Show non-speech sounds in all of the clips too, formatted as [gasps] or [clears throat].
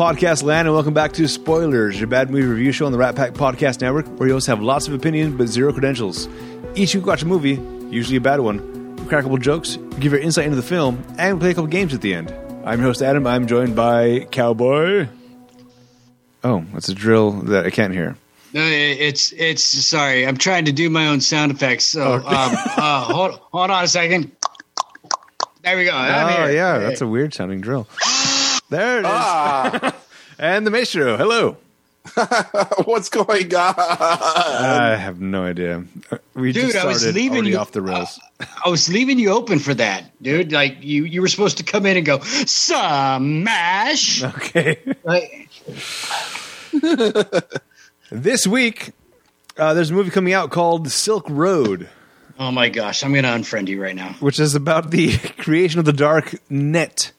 Hello there in podcast land, and welcome back to Spoilers, your bad movie review show on the Rat Pack Podcast Network, where you also have lots of opinions but zero credentials. Each week, we watch a movie, usually a bad one, we crack a couple jokes, give your insight into the film, and we play a couple games at the end. I'm your host, Adam. I'm joined by Cowboy. Oh, that's a drill that I can't hear. No, it's it's sorry. I'm trying to do my own sound effects. So um, uh, hold hold on a second. There we go. Oh, yeah, that's a weird sounding drill. [gasps] There it is. and the Maestro. Hello. [laughs] What's going on? I have no idea. We Dude, just I was started leaving you- off the rails. I was leaving you open for that, dude. Like you you were supposed to come in and go smash. okay. Like, [laughs] This week, uh, there's a movie coming out called Silk Road, oh my gosh, I'm gonna unfriend you right now. which is about the [laughs] creation of the dark net,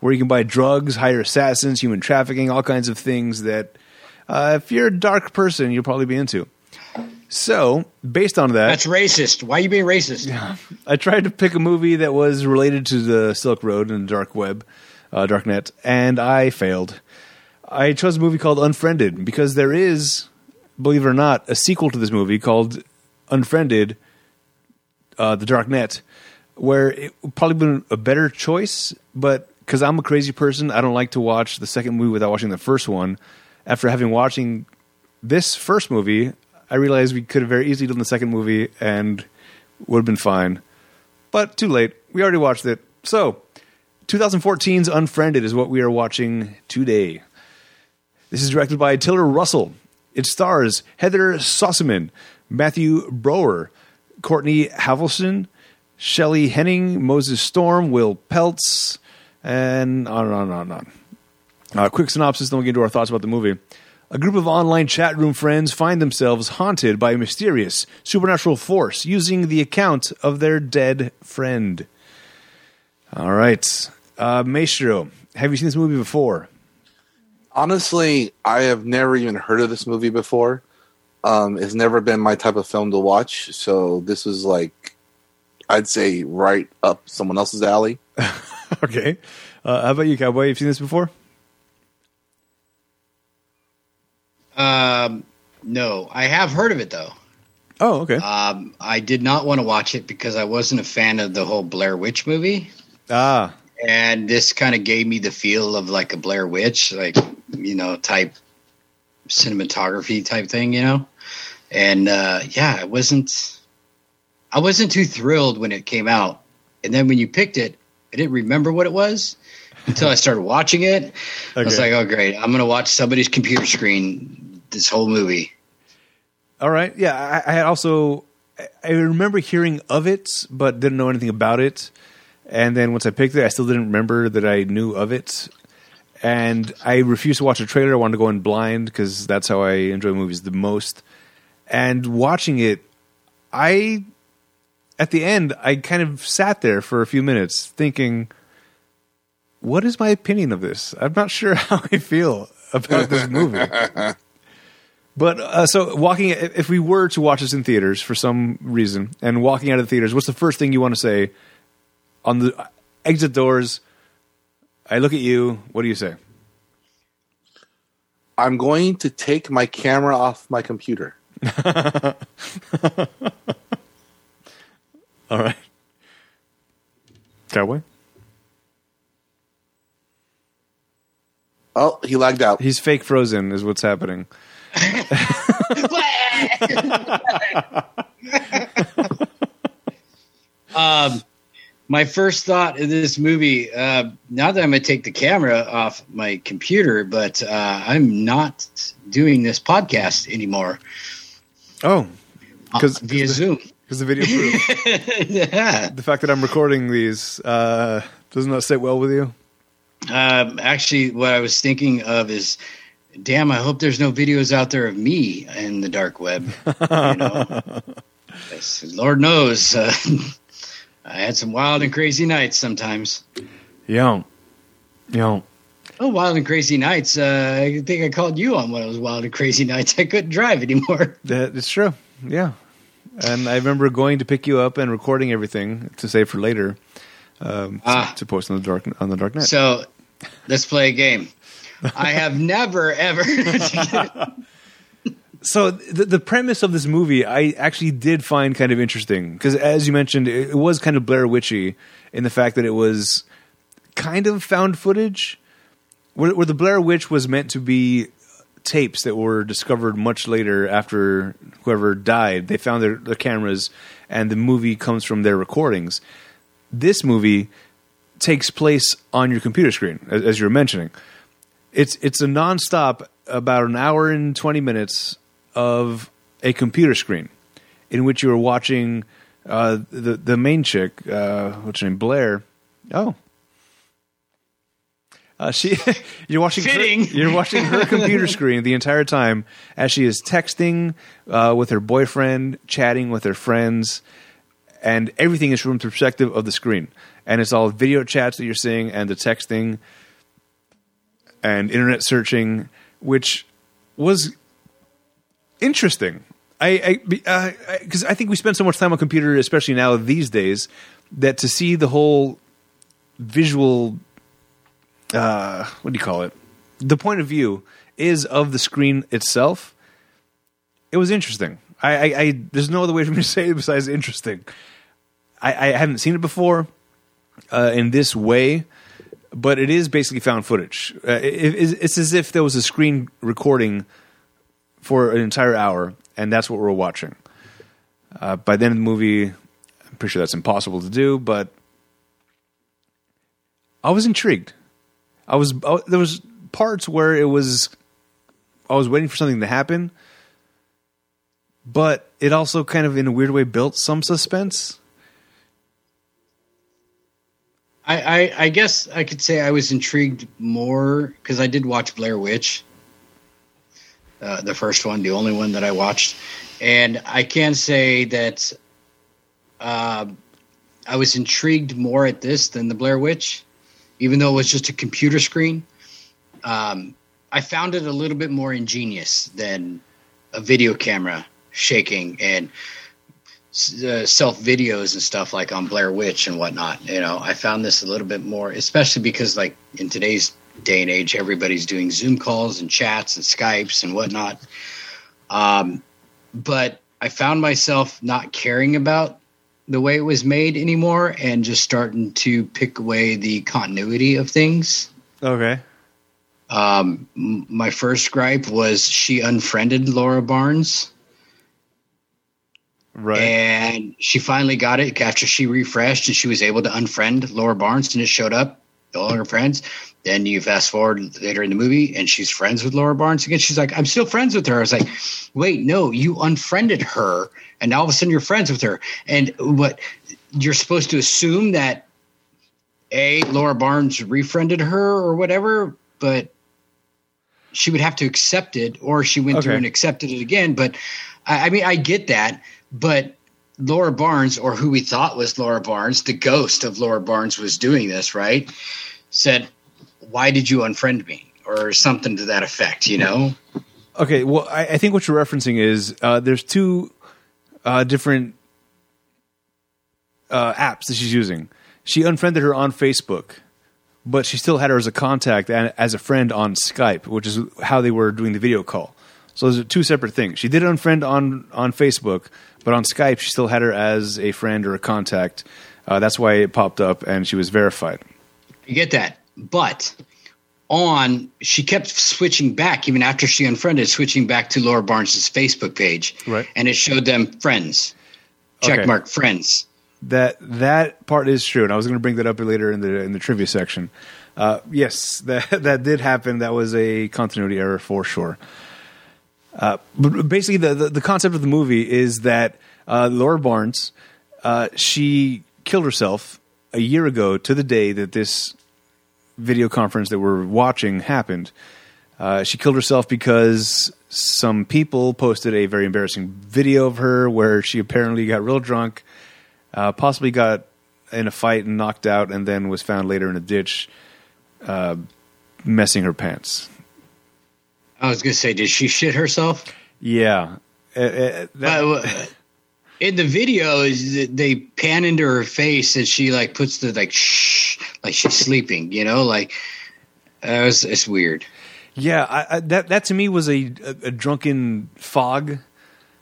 where you can buy drugs, hire assassins, human trafficking, all kinds of things that, uh, if you're a dark person, you'll probably be into. So, based on that, That's racist. Why are you being racist? [laughs] I tried to pick a movie that was related to the Silk Road and the dark web, uh, dark net, and I failed. I chose a movie called Unfriended because there is, believe it or not, a sequel to this movie called Unfriended, uh, the Dark Net, where it would probably been a better choice, but because I'm a crazy person, I don't like to watch the second movie without watching the first one. After having watching this first movie, I realized we could have very easily done the second movie and would have been fine. But too late. We already watched it. So, 2014's Unfriended is what we are watching today. This is directed by Tiller Russell. It stars Heather Sossaman, Matthew Brower, Courtney Havelson, Shelley Hennig, Moses Storm, Will Peltz, and on and on and on and on. Uh, quick synopsis, then we'll get into our thoughts about the movie. A group of online chat room friends find themselves haunted by a mysterious supernatural force using the account of their dead friend. All right. Uh, Maestro, have you seen this movie before? Honestly, I have never even heard of this movie before. Um, it's never been my type of film to watch, so this was like, I'd say, right up someone else's alley. [laughs] [laughs] Okay. Uh, how about you, Cowboy? You've seen this before? Um, no, I have heard of it though. Oh, okay. Um, I did not want to watch it because I wasn't a fan of the whole Blair Witch movie. ah, and this kind of gave me the feel of like a Blair Witch, like you know, type cinematography type thing, you know. And uh, yeah, I wasn't, I wasn't too thrilled when it came out, and then when you picked it, I didn't remember what it was until I started watching it. I was like, oh great, I'm gonna watch somebody's computer screen this whole movie. all right. Yeah, I, I also I- I remember hearing of it, but didn't know anything about it. And then once I picked it, I still didn't remember that I knew of it. And I refused to watch a trailer. I wanted to go in blind because that's how I enjoy movies the most. And watching it, I at the end, I kind of sat there for a few minutes thinking, what is my opinion of this? I'm not sure [laughs] how I feel about this movie. [laughs] But uh, so walking, if we were to watch this in theaters for some reason, and walking out of the theaters, what's the first thing you want to say on the exit doors? I look at you. What do you say? I'm going to take my camera off my computer. [laughs] All right, cowboy. Oh, he lagged out. He's fake frozen, is what's happening. [laughs] um, my first thought in this movie, uh, not that I'm going to take the camera off my computer, but uh, I'm not doing this podcast anymore Oh, uh, because via Zoom. because the video [laughs] proof. yeah. the fact that I'm recording these uh, doesn't that sit well with you? Um, actually, what I was thinking of is, damn, I hope there's no videos out there of me in the dark web. You know? [laughs] Yes, Lord knows, uh, [laughs] I had some wild and crazy nights sometimes. Yeah, yeah. Oh, wild and crazy nights. Uh, I think I called you on one of those wild and crazy nights. I couldn't drive anymore. That it's true. Yeah. And I remember going to pick you up and recording everything to save for later, um, to- Ah. to, post on the dark on the dark net. So let's play a game. I have [laughs] never ever. [laughs] so the, the premise of this movie I actually did find kind of interesting because, as you mentioned, it, it was kind of Blair Witchy in the fact that it was kind of found footage, where, where the Blair Witch was meant to be tapes that were discovered much later after whoever died. They found their, their cameras, and the movie comes from their recordings. This movie takes place on your computer screen, as, as you were mentioning. It's it's a nonstop, about an hour and twenty minutes of a computer screen, in which you are watching uh, the the main chick, uh, what's her name, Blair. Oh, uh, she, [laughs] you're watching. Her, you're watching her [laughs] computer screen the entire time as she is texting uh, with her boyfriend, chatting with her friends, and everything is from the perspective of the screen. And it's all video chats that you're seeing, and the texting, and internet searching, which was interesting. I because I, uh, I think we spend so much time on computer, especially now these days, that to see the whole visual uh, what do you call it? The point of view is of the screen itself. It was interesting. I, I, I there's no other way for me to [laughs] say it besides interesting. I, I haven't seen it before uh, in this way, but it is basically found footage. Uh, it, it's, it's as if there was a screen recording for an entire hour, and that's what we're watching. Uh, by the end of the movie, I'm pretty sure that's impossible to do, but I was intrigued. I was I, there was parts where it was I was waiting for something to happen, but it also kind of in a weird way built some suspense. I, I, I guess I could say I was intrigued more because I did watch Blair Witch, uh, the first one, the only one that I watched, and I can say that uh, I was intrigued more at this than the Blair Witch, even though it was just a computer screen. Um, I found it a little bit more ingenious than a video camera shaking and uh, self videos and stuff like on Blair Witch and whatnot. You know, I found this a little bit more, especially because like in today's day and age, everybody's doing Zoom calls and chats and Skypes and whatnot. Um, but I found myself not caring about the way it was made anymore and just starting to pick away the continuity of things. Okay. Um, my first gripe was she unfriended Laura Barnes. Right. And she finally got it after she refreshed and she was able to unfriend Laura Barnes and it showed up, all longer friends. Then you fast forward later in the movie and she's friends with Laura Barnes again. She's like, I'm still friends with her. I was like, wait, no, you unfriended her and now all of a sudden you're friends with her. And what you're supposed to assume that A, Laura Barnes refriended her or whatever, but she would have to accept it or she went through and accepted it again. But I, I mean, I get that, but Laura Barnes, or who we thought was Laura Barnes, the ghost of Laura Barnes was doing this, right? Said, Why did you unfriend me? Or something to that effect, you know? Okay, well, I, I think what you're referencing is uh, there's two uh, different uh, apps that she's using. She unfriended her on Facebook, but she still had her as a contact and as a friend on Skype, which is how they were doing the video call. So those are two separate things. She did unfriend on on Facebook, but on Skype she still had her as a friend or a contact. Uh, that's why it popped up and she was verified. You get that. But on, she kept switching back, even after she unfriended, switching back to Laura Barnes's Facebook page. Right. And it showed them friends. Check Okay. mark friends. That that part is true, and I was going to bring that up later in the in the trivia section. Uh, yes, [laughs] that that did happen. That was a continuity error for sure. Uh, basically, the, the the concept of the movie is that uh, Laura Barnes uh, she killed herself a year ago to the day that this video conference that we're watching happened. Uh, she killed herself because some people posted a very embarrassing video of her where she apparently got real drunk, uh, possibly got in a fight and knocked out, and then was found later in a ditch, uh, messing her pants. I was going to say, did she shit herself? Yeah, Uh, uh, that- in the video, they pan into her face and she like puts the like shh, like she's sleeping, you know, like Uh, it was, it's weird. Yeah, I, I, that that to me was a, a, a drunken fog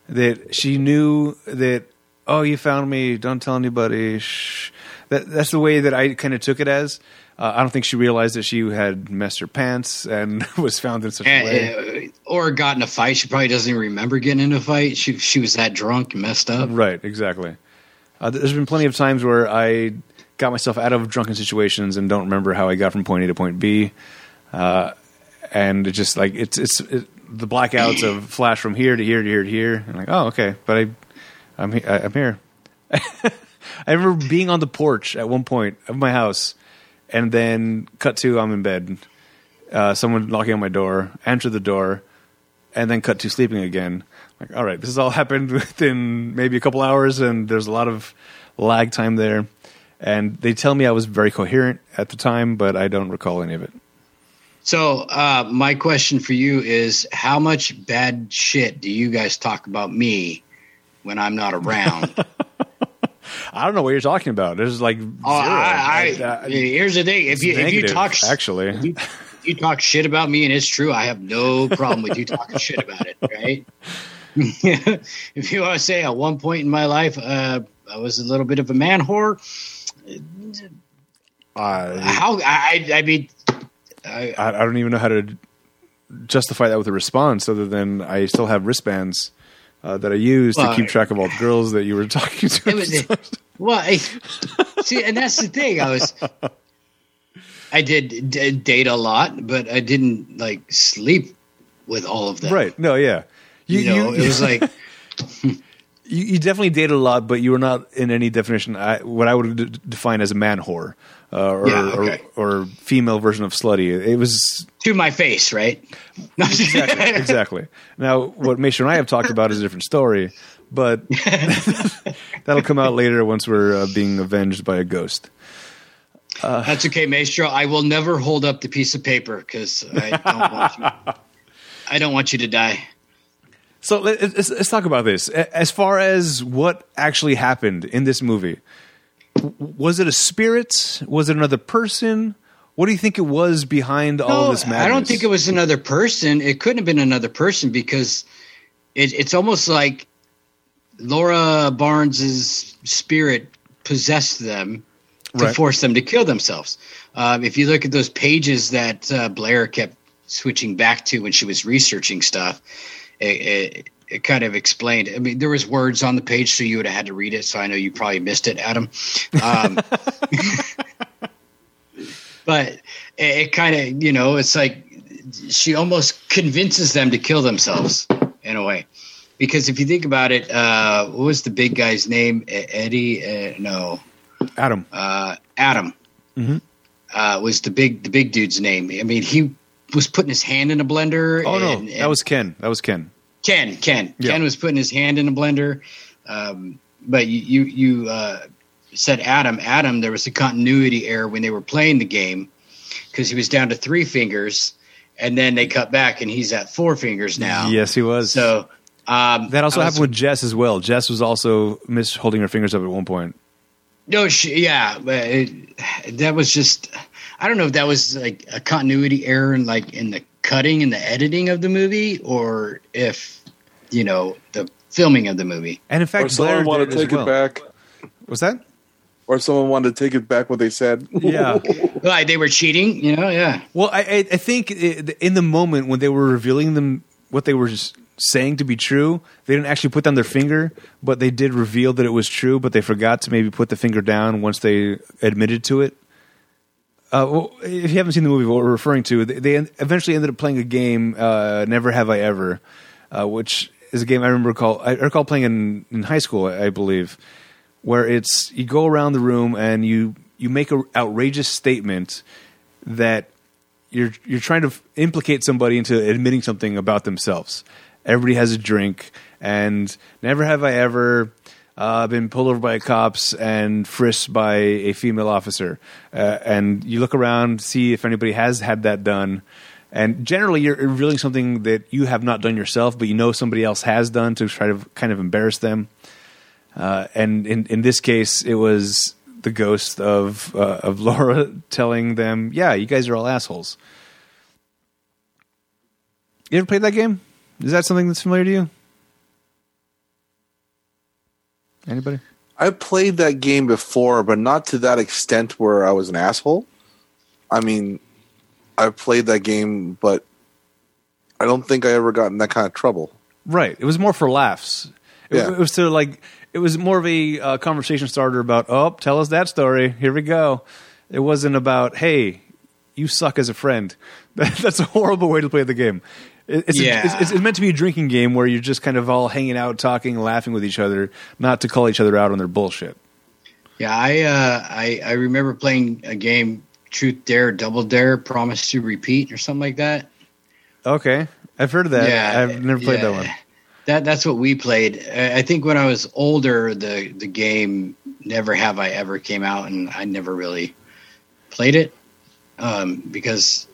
that she knew that. Oh, you found me! Don't tell anybody. Shh. That that's the way that I kind of took it as. Uh, I don't think she realized that she had messed her pants and [laughs] was found in such a way. Uh, or got in a fight. She probably doesn't even remember getting in a fight. She she was that drunk and messed up. Right, exactly. Uh, there's been plenty of times where I got myself out of drunken situations and don't remember how I got from point A to point B. Uh, and it just like it's it's it, the blackouts of [clears throat] flash from here to here to here to here. And like, oh, okay, but I, I'm I'm here. [laughs] I remember being on the porch at one point of my house, and then cut to I'm in bed. Uh, someone knocking on my door, answer the door, and then cut to sleeping again. Like, all right, this has all [laughs] happened within maybe a couple hours, and there's a lot of lag time there. And they tell me I was very coherent at the time, but I don't recall any of it. So, uh, my question for you is how much bad shit do you guys talk about me when I'm not around? [laughs] I don't know what you're talking about. There's like zero. Oh, I, I, I- here's the thing: if you if you talk actually, if you, if you talk shit about me and it's true, I have no problem with you talking shit about it, right? [laughs] if you want to say at one point in my life, uh, I was a little bit of a man whore. I, How I I mean, I, I don't even know how to justify that with a response other than I still have wristbands uh, that I use to keep track of all the girls that you were [laughs] talking to. It was- [laughs] well, I, see, and that's the thing. I was, I did d- date a lot, but I didn't like sleep with all of them. right? No, yeah. You, know, it was like, [laughs] you, you definitely dated a lot, but you were not in any definition I, what I would d- define as a man whore uh, or, Yeah, okay. or or female version of slutty. It was to my face, right? Exactly exactly. Now, what Mason and I have talked about is a different story, but [laughs] [laughs] that'll come out later once we're uh, being avenged by a ghost. That's okay, Maestro. I will never hold up the piece of paper because I don't want you. [laughs] I don't want you to die. So let- let's, let's talk about this. As far as what actually happened in this movie, was it a spirit? Was it another person? What do you think it was behind all No, this madness? I don't think it was another person. It couldn't have been another person because it, it's almost like Laura Barnes's spirit possessed them to Right. force them to kill themselves. Um, if you look at those pages that uh, Blair kept switching back to when she was researching stuff, it, it, it kind of explained. I mean, there was words on the page, so you would have had to read it. So I know you probably missed it, Adam. Um, [laughs] but it, it kind of, you know, it's like she almost convinces them to kill themselves in a way. Because if you think about it, uh, what was the big guy's name? Eddie? Uh, no, Adam. uh, Adam Mhm. uh, was the big the big dude's name. I mean, he was putting his hand in a blender. Oh no, and- that was Ken. That was Ken. Ken. Ken. Yeah. Ken was putting his hand in a blender. Um, but you you, you uh, said Adam. Adam. There was a continuity error when they were playing the game because he was down to three fingers, and then they cut back and he's at four fingers now. Yes, he was. So um, that also was- happened with Jess as well. Jess was also miss holding her fingers up at one point. No, she, yeah, but it, that was just. I don't know if that was like a continuity error in like in the cutting and the editing of the movie, or if you know the filming of the movie. And in Or fact, Blair someone wanted to take well. it back. Was that? Or someone wanted to take it back what they said. Yeah. [laughs] Like they were cheating, you know? Yeah. Well, I, I, I think in the moment when they were revealing them what they were just saying to be true, they didn't actually put down their finger, but they did reveal that it was true. But they forgot to maybe put the finger down once they admitted to it. Uh, well, if you haven't seen the movie, what we're referring to, they, they eventually ended up playing a game, uh, "Never Have I Ever," uh, which is a game I remember recall I recall playing in, in high school, I, I believe, where it's you go around the room and you you make an outrageous statement that you're you're trying to implicate somebody into admitting something about themselves. Everybody has a drink, and never have I ever uh, been pulled over by cops and frisked by a female officer. Uh, and you look around, see if anybody has had that done. And generally, you're revealing something that you have not done yourself, but you know somebody else has done to try to kind of embarrass them. Uh, and in in this case, it was the ghost of uh, of [laughs] Laura telling them, "Yeah, you guys are all assholes." You ever played that game? Is that something that's familiar to you? Anybody? I played that game before, but not to that extent where I was an asshole. I mean, I played that game, but I don't think I ever got in that kind of trouble. Right. It was more for laughs. It, Yeah. it was to like. It was more of a uh, conversation starter about. Oh, tell us that story. Here we go. It wasn't about. Hey, you suck as a friend. [laughs] That's a horrible way to play the game. It- It's, Yeah. it's, it's meant to be a drinking game where you're just kind of all hanging out, talking, laughing with each other, not to call each other out on their bullshit. Yeah, I uh, I I remember playing a game, Truth Dare, Double Dare, Promise to Repeat, or something like that. Okay, I've heard of that. yeah, I've never played that one. That that's what we played. I I think when I was older, the the game Never Have I Ever came out, and I never really played it um, because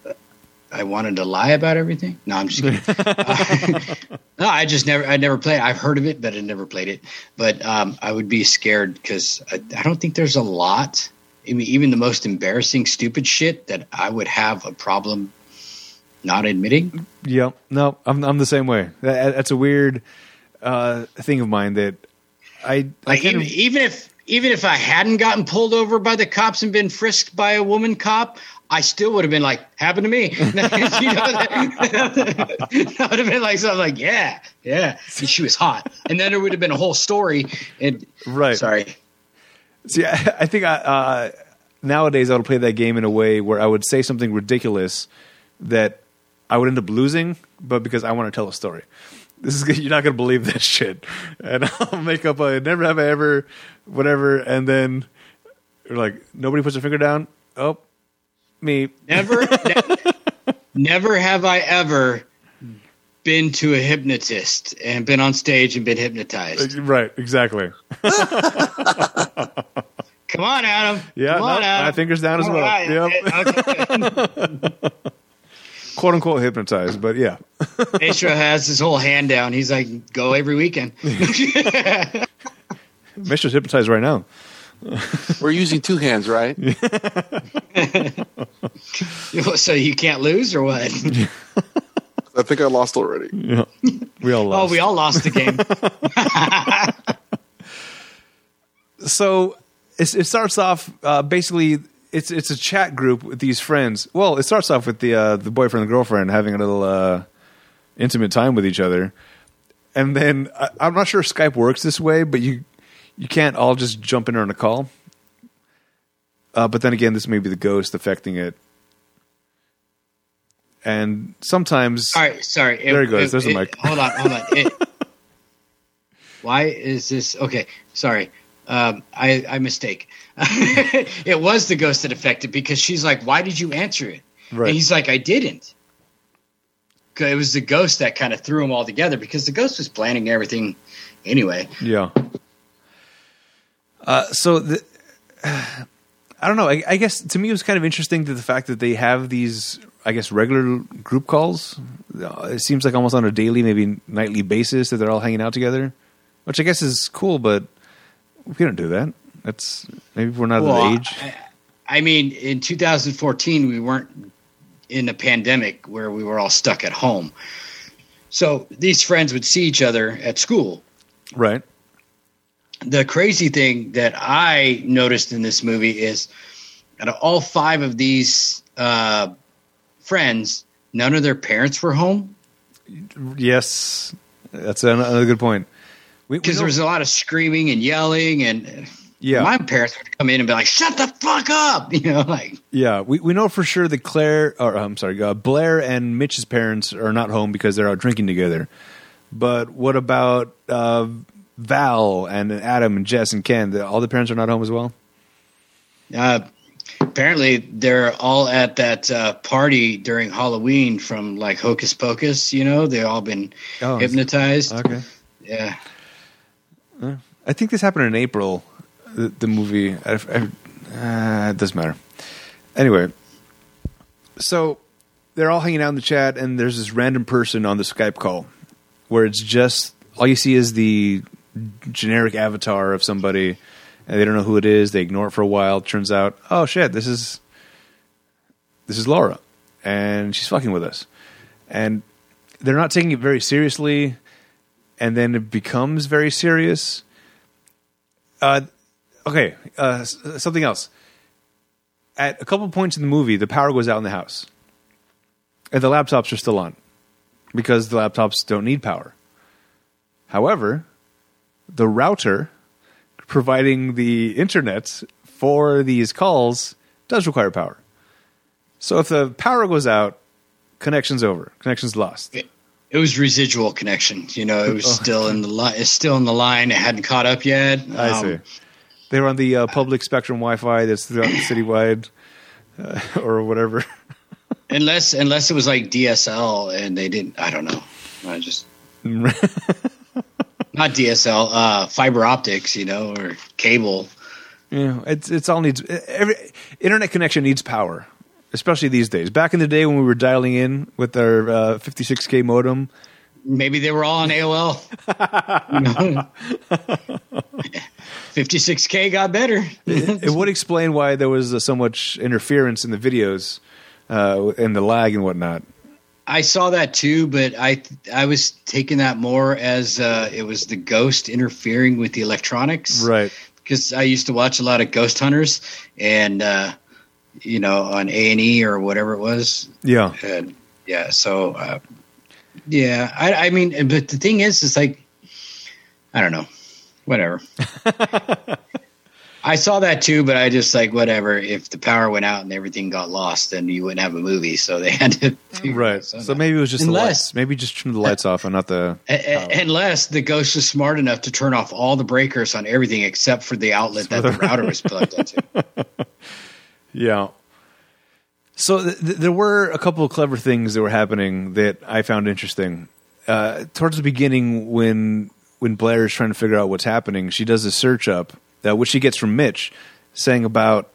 I wanted to lie about everything. No, I'm just kidding. [laughs] [laughs] no, I just never I never played. I've heard of it, but I never played it. But um, I would be scared because I, I don't think there's a lot. I mean, even the most embarrassing, stupid shit that I would have a problem not admitting. Yep. No, I'm I'm the same way. That, that's a weird uh, thing of mine that I, I Like even, of- even if even if I hadn't gotten pulled over by the cops and been frisked by a woman cop, I still would have been like, happened to me. [laughs] you know, that, that [laughs] would have been like something like, yeah, yeah, she was hot, and then there would have been a whole story. And Right. sorry, See, I, I think I, uh, nowadays I would play that game in a way where I would say something ridiculous that I would end up losing, but because I want to tell a story. This is [laughs] you're not gonna believe this shit, and I'll make up a never have I ever, whatever, and then you're like nobody puts their finger down. Oh, me. never, [laughs] ne- never have I ever been to a hypnotist and been on stage and been hypnotized. Uh, right, exactly. [laughs] Come on, Adam. Yeah, Come on, no, Adam. my fingers down as All well. right. Yep. Okay. [laughs] Quote unquote hypnotized, but yeah. Maestro has his whole hand down. He's like, go every weekend. Maestro's hypnotized right now. We're using two hands, right? [laughs] [laughs] so you can't lose or what? [laughs] I think I lost already. Yeah. We all lost. Oh, we all lost the game. so it's, it starts off uh, basically it's it's a chat group with these friends. Well, it starts off with the uh, the boyfriend and girlfriend having a little uh, intimate time with each other, and then I, I'm not sure if Skype works this way, but you you can't all just jump in on a call. Uh, but then again, this may be the ghost affecting it, and sometimes All right, sorry. There he goes. There's the mic. Hold on, hold on. It- [laughs] why is this? Okay, sorry. Um, I, I mistake. [laughs] it was the ghost that affected because she's like, "Why did you answer it?" Right. And he's like, "I didn't." It was the ghost that kind of threw them all together because the ghost was planning everything anyway. Yeah. Uh, so the, [sighs] I don't know. I, I guess to me it was kind of interesting to the fact that they have these, I guess, regular group calls. Uh, It seems like almost on a daily, maybe nightly basis that they're all hanging out together, which I guess is cool. But we don't do that. That's maybe we're not Well, of the age. I, I mean, in 2014, we weren't in a pandemic where we were all stuck at home. So these friends would see each other at school. right. The crazy thing that I noticed in this movie is out of all five of these uh, friends, none of their parents were home Yes, that's another good point. Because there was a lot of screaming and yelling and yeah, my parents would come in and be like shut the fuck up [laughs] you know like Yeah, we, we know for sure that Claire, or I'm sorry, uh, Blair and Mitch's parents are not home because they're out drinking together. But what about uh, Val and Adam and Jess and Ken? The, all the parents are not home as well. Uh, apparently, they're all at that uh, party during Halloween from like Hocus Pocus. You know, they've all been Oh, hypnotized. Okay, Yeah, I think this happened in April. The, the movie, I, I, uh, it doesn't matter. Anyway, so they're all hanging out in the chat, and there's this random person on the Skype call where it's just all you see is the generic avatar of somebody, and they don't know who it is. They ignore it for a while. Turns out, oh shit, this is this is Laura, and she's fucking with us. And they're not taking it very seriously, and then it becomes very serious. Uh, okay, uh, something else. At a couple points in the movie, the power goes out in the house, and the laptops are still on because the laptops don't need power. However, the router providing the internet for these calls does require power. So if the power goes out, connection's over. Connection's lost. It was residual connection. You know, it was still in the line. It's still in the line. It hadn't caught up yet. I Um, see. They were on the uh, public spectrum Wi-Fi that's throughout citywide uh, [laughs] or whatever. [laughs] Unless, unless it was like DSL and they didn't. I don't know. I just [laughs] not DSL, uh, fiber optics. You know, or cable. Yeah, it's it's all needs every internet connection needs power, especially these days. Back in the day when we were dialing in with our uh, 56k modem, Maybe they were all on AOL. 56K [laughs] got better. it would explain why there was uh, so much interference in the videos uh, and the lag and whatnot. I saw that too, but I I was taking that more as uh, it was the ghost interfering with the electronics. Right. Because I used to watch a lot of Ghost Hunters, and uh, you know on A and E or whatever it was. Yeah. And yeah, so uh, yeah, I, I mean, but the thing is, it's like I don't know, whatever. [laughs] I saw that too, but I just like whatever. If the power went out and everything got lost, then you wouldn't have a movie. So they [laughs] had to Right. So maybe it was just the Unless- lights. Maybe just turn the lights off and not the. A- unless the ghost was smart enough to turn off all the breakers on everything except for the outlet that the router was plugged into. [laughs] Yeah. So th- th- there were a couple of clever things that were happening that I found interesting. Uh, towards the beginning, when when Blair is trying to figure out what's happening, she does a search up, uh, which she gets from Mitch, saying about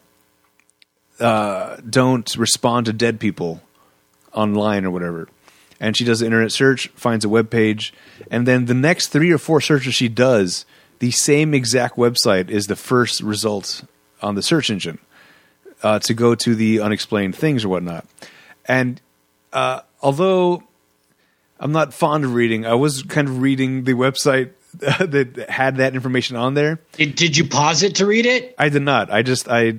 uh, don't respond to dead people online or whatever. And she does an internet search, finds a web page, and then the next three or four searches she does, the same exact website is the first result on the search engine uh, to go to the unexplained things or whatnot. And uh, although I'm not fond of reading, I was kind of reading the website [laughs] that had that information on there. Did, did you pause it to read it? I did not. I just I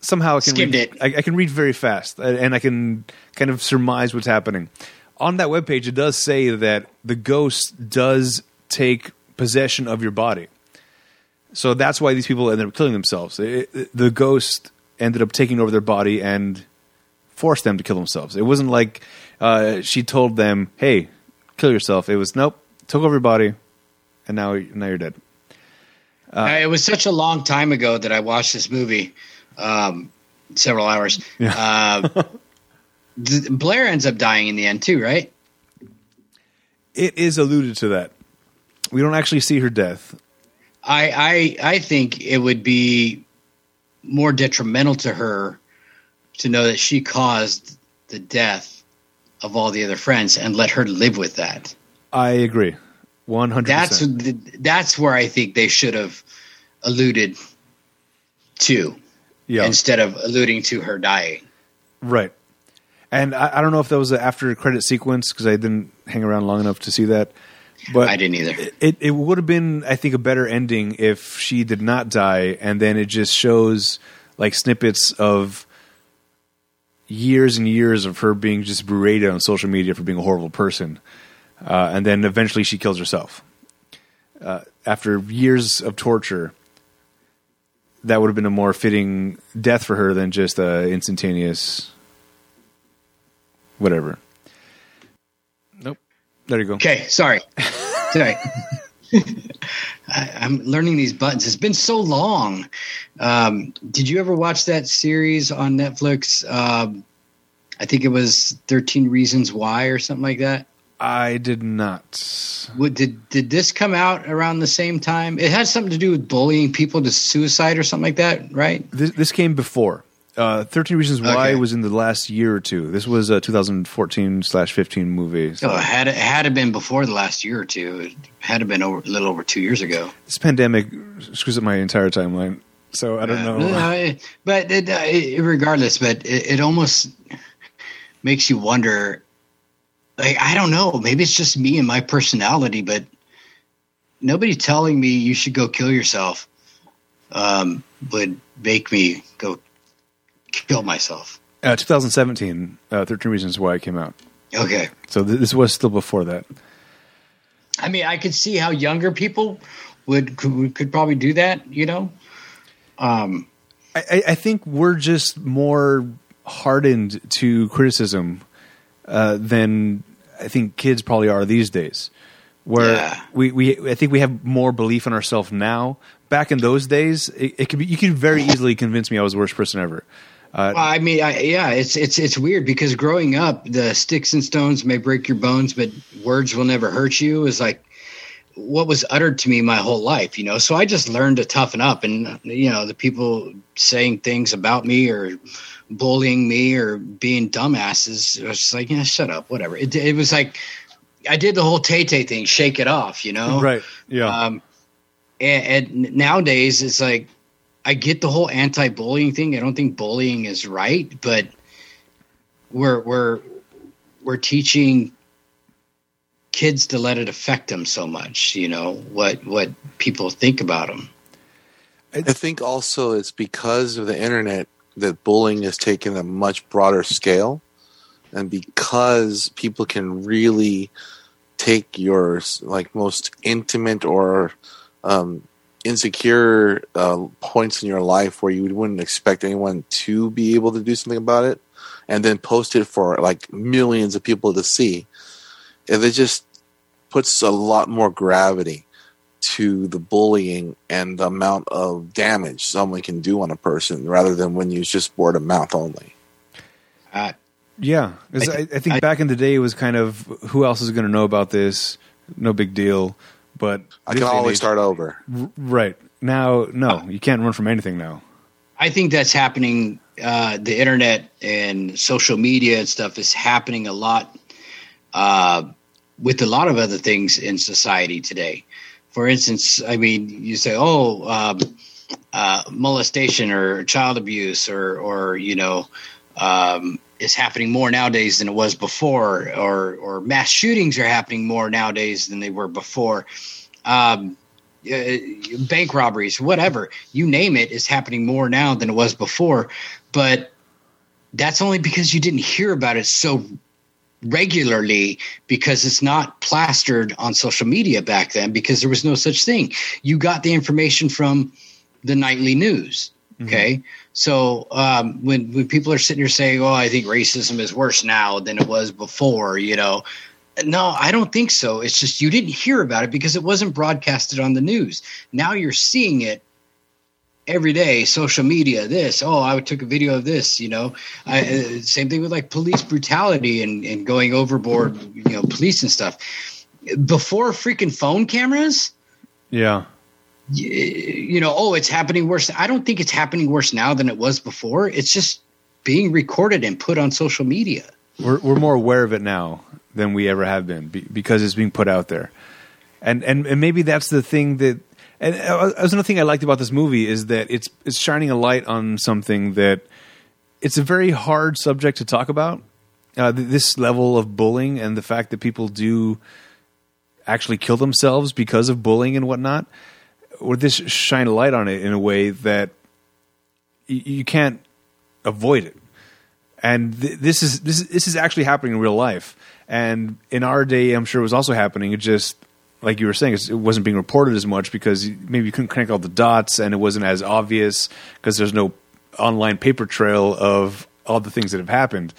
somehow I can Skimmed read, it. I, I can read very fast, uh, and I can kind of surmise what's happening. On that webpage, it does say that the ghost does take possession of your body. So that's why these people ended up killing themselves. It- it- the ghost ended up taking over their body and forced them to kill themselves. It wasn't like uh, she told them, "Hey, kill yourself." It was nope, took over your body, and now now you're dead. Uh, it was such a long time ago that I watched this movie, um, several hours. Uh, [laughs] th- Blair ends up dying in the end too, right? It is alluded to that. We don't actually see her death. I I I think it would be more detrimental to her to know that she caused the death of all the other friends and let her live with that. I agree, one hundred That's that's where I think they should have alluded to Yeah, instead of alluding to her dying. right. And I, I don't know if that was an after credit sequence because I didn't hang around long enough to see that. But I didn't either. it it would have been I think a better ending if she did not die and then it just shows like snippets of years and years of her being just berated on social media for being a horrible person uh, and then eventually she kills herself uh, after years of torture that would have been a more fitting death for her than just a instantaneous whatever nope there you go Okay, sorry. [laughs] sorry. [laughs] I, I'm learning these buttons. It's been so long. Um, did you ever watch that series on Netflix? Um, I think it was 13 Reasons Why or something like that. I did not. What, did did this come out around the same time? It had something to do with bullying people to suicide or something like that, right? This, this came before. Uh, 13 Reasons Why Okay. was in the last year or two. This was a 2014 slash 15 movie. So Oh, it had it had to been before the last year or two. It had to been over, a little over two years ago. this pandemic screws up my entire timeline. So I don't know. Uh, but it, uh, it, regardless, but it, it almost makes you wonder like I don't know, maybe it's just me and my personality, but nobody telling me you should go kill yourself um, would make me go kill myself. Uh, 2017, uh, 13 Reasons Why it came out. Okay. So th- this was still before that. I mean, I could see how younger people would could, could probably do that. You know. Um, I, I think we're just more hardened to criticism uh, than I think kids probably are these days. Where Yeah. we, we I think we have more belief in ourselves now. Back in those days, it, it could be you could very easily convince me I was the worst person ever. Uh, Well, I mean, I, yeah, it's it's it's weird because growing up, the sticks and stones may break your bones, but words will never hurt you. Is like what was uttered to me my whole life, you know. So I just learned to toughen up, and you know, the people saying things about me or bullying me or being dumbasses, I was just like, yeah, shut up, whatever. It, it was like I did the whole Tay Tay thing, shake it off, you know. right? Yeah. Um, and, and nowadays it's like I get the whole anti-bullying thing. I don't think bullying is right, but we're we're we're teaching kids to let it affect them so much. You know what what people think about them. I think also it's because of the internet that bullying has taken a much broader scale, and because people can really take your like most intimate or um, insecure uh, points in your life where you wouldn't expect anyone to be able to do something about it, and then post it for like millions of people to see. And it just puts a lot more gravity to the bullying and the amount of damage someone can do on a person rather than when you just word of mouth only. Uh, Yeah, 'cause I I, I think I- back in the day it was kind of who else is going to know about this? No big deal. But I can always age- start over. R- right now, no, you can't run from anything now. I think that's happening. Uh, the internet and social media and stuff is happening a lot uh, with a lot of other things in society today. For instance, I mean, you say, "Oh, um, uh, molestation or child abuse, or or you know, um, is happening more nowadays than it was before, or or mass shootings are happening more nowadays than they were before." Um, uh, bank robberies, whatever you name it, is happening more now than it was before. But that's only because you didn't hear about it so regularly because it's not plastered on social media back then because there was no such thing. You got the information from the nightly news. Okay. So um, when when people are sitting here saying, "Oh, I think racism is worse now than it was before," you know, no, I don't think so. It's just you didn't hear about it because it wasn't broadcasted on the news. Now you're seeing it every day. Social media, this. Oh, I took a video of this. You know, I, uh, same thing with like police brutality and and going overboard. You know, police and stuff. Before freaking phone cameras, Yeah, y- you know, oh, it's happening worse. I don't think it's happening worse now than it was before. It's just being recorded and put on social media. we're we're more aware of it now than we ever have been because it's being put out there, and and and maybe that's the thing that. And uh, that's another thing I liked about this movie is that it's it's shining a light on something that it's a very hard subject to talk about. Uh, th- this level of bullying and the fact that people do actually kill themselves because of bullying and whatnot. Or this shine a light on it in a way that y- you can't avoid it and th- this is this is this is actually happening in real life. And in our day, I'm sure it was also happening. It just like you were saying, it wasn't being reported as much because maybe you couldn't connect all the dots, and it wasn't as obvious because there's no online paper trail of all the things that have happened.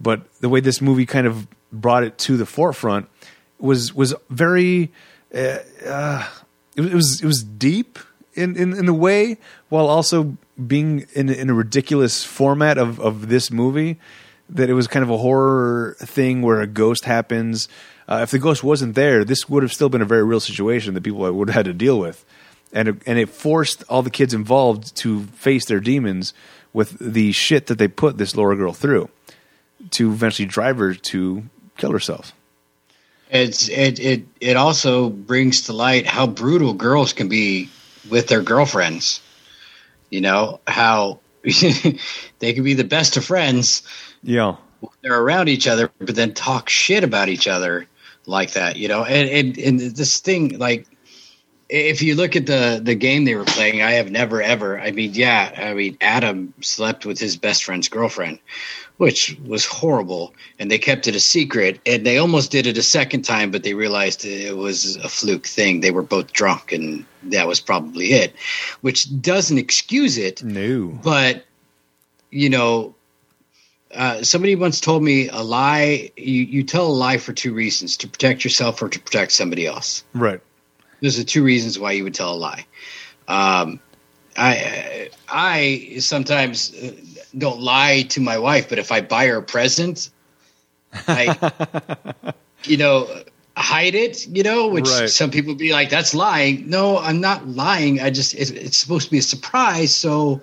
But the way this movie kind of brought it to the forefront was was very uh, uh, it, was- it was deep in, in in a way while also being in in a ridiculous format of of this movie that it was kind of a horror thing where a ghost happens. Uh, if the ghost wasn't there, this would have still been a very real situation that people would have had to deal with, and it, and it forced all the kids involved to face their demons with the shit that they put this Laura girl through to eventually drive her to kill herself. It's it it it also brings to light how brutal girls can be with their girlfriends. You know how [laughs] they can be the best of friends, Yeah, they're around each other, but then talk shit about each other like that, you know. And and, and this thing, like, if you look at the the game they were playing, I have never ever. I mean, yeah, I mean, Adam slept with his best friend's girlfriend, which was horrible, and they kept it a secret. And they almost did it a second time, but they realized it was a fluke thing. They were both drunk, and that was probably it, which doesn't excuse it. No. But you know, uh, somebody once told me a lie. You, you tell a lie for two reasons: to protect yourself or to protect somebody else. Right. Those are two reasons why you would tell a lie. Um, I I sometimes uh, don't lie to my wife, but if I buy her a present, I [laughs] you know hide it. You know, which Right. some people be like, "That's lying." No, I'm not lying. I just it's, it's supposed to be a surprise, so.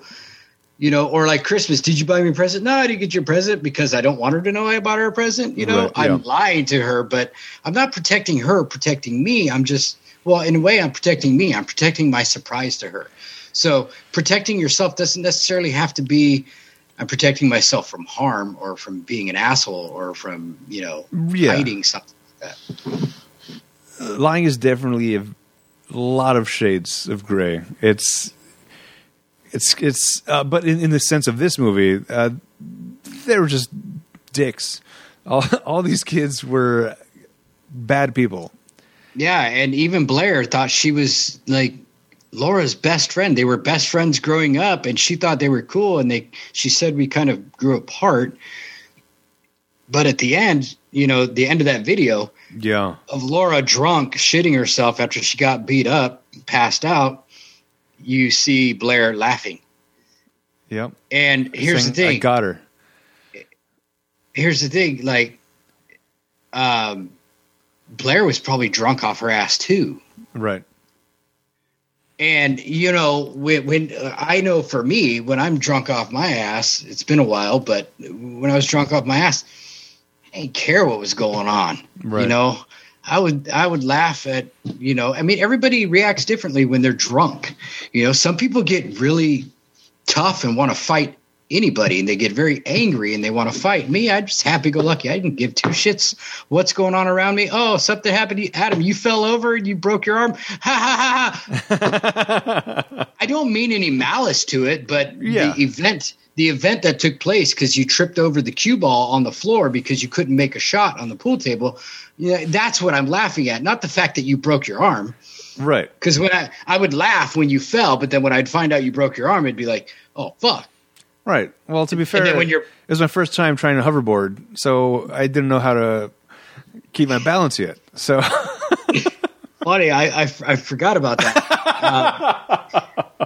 You know, or like Christmas, did you buy me a present? No, I didn't get you a present because I don't want her to know I bought her a present. You know, Right, yeah. I'm lying to her, but I'm not protecting her, protecting me. I'm just, well, in a way, I'm protecting me. I'm protecting my surprise to her. So protecting yourself doesn't necessarily have to be, I'm protecting myself from harm or from being an asshole or from, you know, Yeah. hiding something like that. lying is definitely a lot of shades of gray. It's it's it's uh, but in, in the sense of this movie, uh, they were just dicks. All [laughs] all these kids were bad people. Yeah. And even Blair thought she was like, Laura's best friend. They were best friends growing up, and she thought they were cool. And they, she said, we kind of grew apart. But at the end, you know, the end of that video, Yeah, of Laura drunk shitting herself after she got beat up, passed out, you see Blair laughing. yep. And here's Saying, the thing. I got her. here's the thing. Like, um, Blair was probably drunk off her ass too. Right. And you know, when, when uh, I know for me, when I'm drunk off my ass, it's been a while, but when I was drunk off my ass, I didn't care what was going on. Right. You know, I would I would laugh at you know. I mean, everybody reacts differently when they're drunk. You know, some people get really tough and want to fight anybody, and they get very angry and they want to fight. Me, I'm just happy go lucky. I didn't give two shits what's going on around me. Oh, something happened to you, Adam. You fell over and you broke your arm. Ha ha ha ha. [laughs] I don't mean any malice to it, but Yeah. the event the event that took place because you tripped over the cue ball on the floor because you couldn't make a shot on the pool table. Yeah, that's what I'm laughing at, not the fact that you broke your arm. Right. Because when I I would laugh when you fell, but then when I'd find out you broke your arm, it'd be like, oh fuck. Right. Well, to be fair, when you're- it was my first time trying to hoverboard, so I didn't know how to keep my balance yet. So [laughs] Funny, I, I I forgot about that. [laughs] Uh,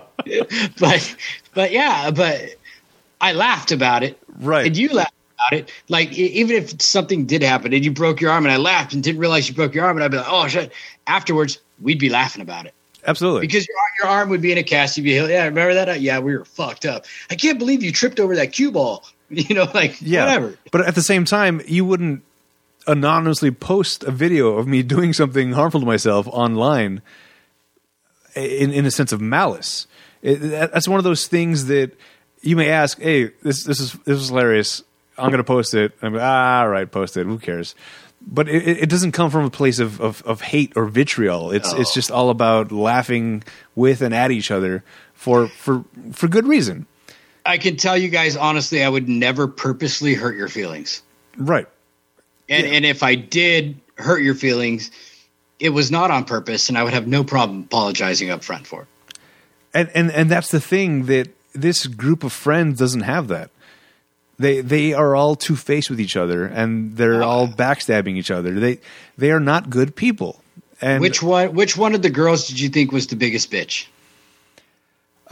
but but yeah, but I laughed about it. Right. And you laughed about it. Like even if something did happen and you broke your arm and I laughed and didn't realize you broke your arm and I'd be like, oh shit. Afterwards, we'd be laughing about it. absolutely. Because your, your arm would be in a cast, you'd be, like, yeah, remember that? Yeah, we were fucked up. I can't believe you tripped over that cue ball. [laughs] You know, like yeah. whatever. But at the same time, you wouldn't anonymously post a video of me [laughs] doing something harmful to myself online in in a sense of malice. It, that's one of those things that you may ask, "Hey, this this is this is hilarious. I'm going to post it." I'm ah, all right, post it. Who cares? But it, it- doesn't come from a place of, of, of hate or vitriol. It's it's just all about laughing with and at each other for for for good reason. I can tell you guys honestly, I would never purposely hurt your feelings. Right. And and if I did hurt your feelings, it was not on purpose, and I would have no problem apologizing up front for it. and and and that's the thing that this group of friends doesn't have that they they are all two faced with each other and they're all backstabbing each other they they are not good people and which one? Which one of the girls did you think was the biggest bitch?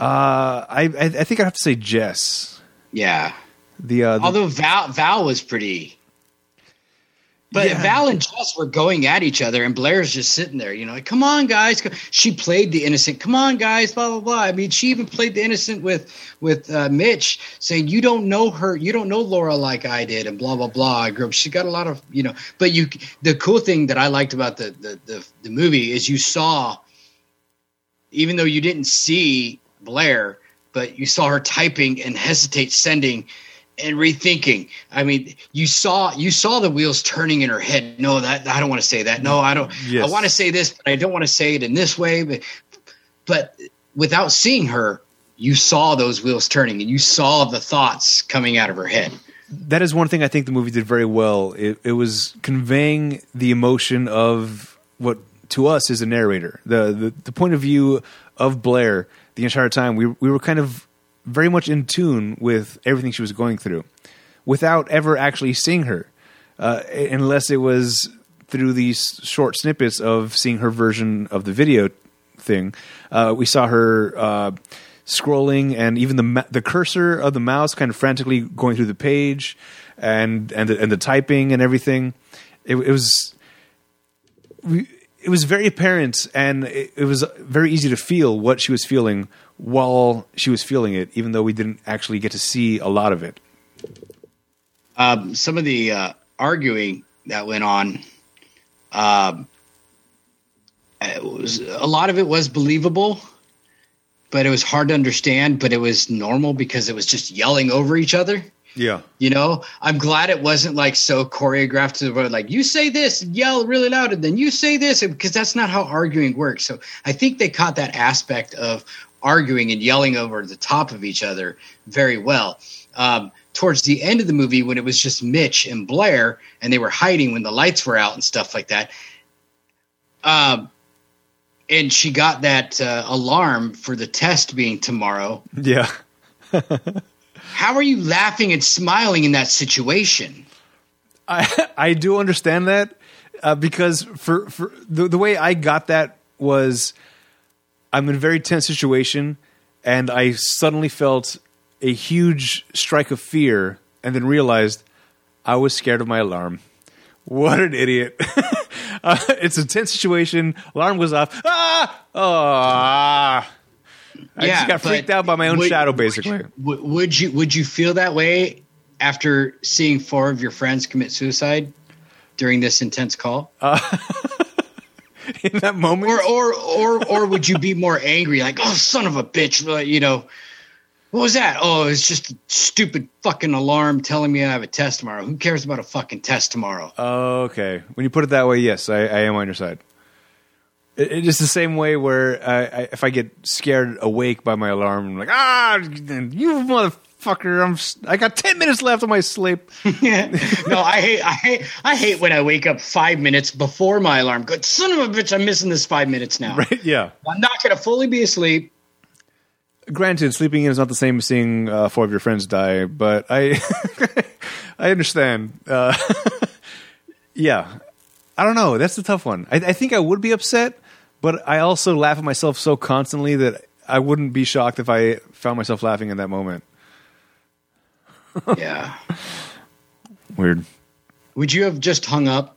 uh i i I think i have to say jess Yeah. the uh the, Although Val Val was pretty. But Yeah. Val and Jess were going at each other, and Blair's just sitting there, you know, like, come on, guys. She played the innocent. Come on, guys. Blah blah blah. I mean, she even played the innocent with with uh, Mitch, saying, "You don't know her. You don't know Laura like I did," and blah blah blah. I grew up. She got a lot of, you know. But you, the cool thing that I liked about the the the, the movie is you saw, even though you didn't see Blair, but you saw her typing and hesitate sending and rethinking. I mean, you saw you saw the wheels turning in her head. No, that I don't want to say that. No, I don't. Yes. I want to say this, but I don't want to say it in this way. But but without seeing her, you saw those wheels turning, and you saw the thoughts coming out of her head. that is one thing I think the movie did very well. It, it was conveying the emotion of what to us is a narrator, the, the the point of view of Blair the entire time. We we were kind of very much in tune with everything she was going through, without ever actually seeing her, uh, unless it was through these short snippets of seeing her version of the video thing. Uh, we saw her. Uh, scrolling and even the ma- the cursor of the mouse kind of frantically going through the page and and the, and the typing and everything it, it was it was very apparent and it, it was very easy to feel what she was feeling while she was feeling it even though we didn't actually get to see a lot of it um, some of the uh, arguing that went on, um, was a lot of it was believable, but it was hard to understand. But it was normal because it was just yelling over each other. yeah You know, I'm glad it wasn't like so choreographed to the where like you say this, yell really loud, and then you say this, because that's not how arguing works. So I think they caught that aspect of arguing and yelling over the top of each other very well. Um, towards the end of the movie, when it was just Mitch and Blair, and they were hiding when the lights were out and stuff like that. Um, and she got that uh, alarm for the test being tomorrow. yeah [laughs] How are you laughing and smiling in that situation? I I do understand that uh, because for for the the way I got that was I'm in a very tense situation and I suddenly felt a huge strike of fear and then realized I was scared of my alarm. What an idiot. [laughs] uh, it's a tense situation. Alarm goes off. Ah! Oh, ah. I Yeah, just got freaked out by my own would- shadow, basically. W- would you would you feel that way after seeing four of your friends commit suicide during this intense call, [laughs] [laughs] In that moment, or or or or would you be more angry, like oh son of a bitch, you know? What was that? Oh, it's just a stupid fucking alarm telling me I have a test tomorrow. Who cares about a fucking test tomorrow? Okay, when you put it that way, yes, I, I am on your side. It, it's just the same way where I, I, if I get scared awake by my alarm, I'm like, ah, you motherfucker! I'm s- I got ten minutes left of my sleep. [laughs] [laughs] no, I hate, I hate, I hate when I wake up five minutes before my alarm. Good son of a bitch, I'm missing this five minutes now. Right? Yeah. I'm not going to fully be asleep. Granted, sleeping in is not the same as seeing uh, four of your friends die, but I [laughs] I understand. Uh, yeah, I don't know. That's the tough one. I, I think I would be upset, but I also laugh at myself so constantly that I wouldn't be shocked if I found myself laughing in that moment. Yeah. [laughs] Weird. Would you have just hung up?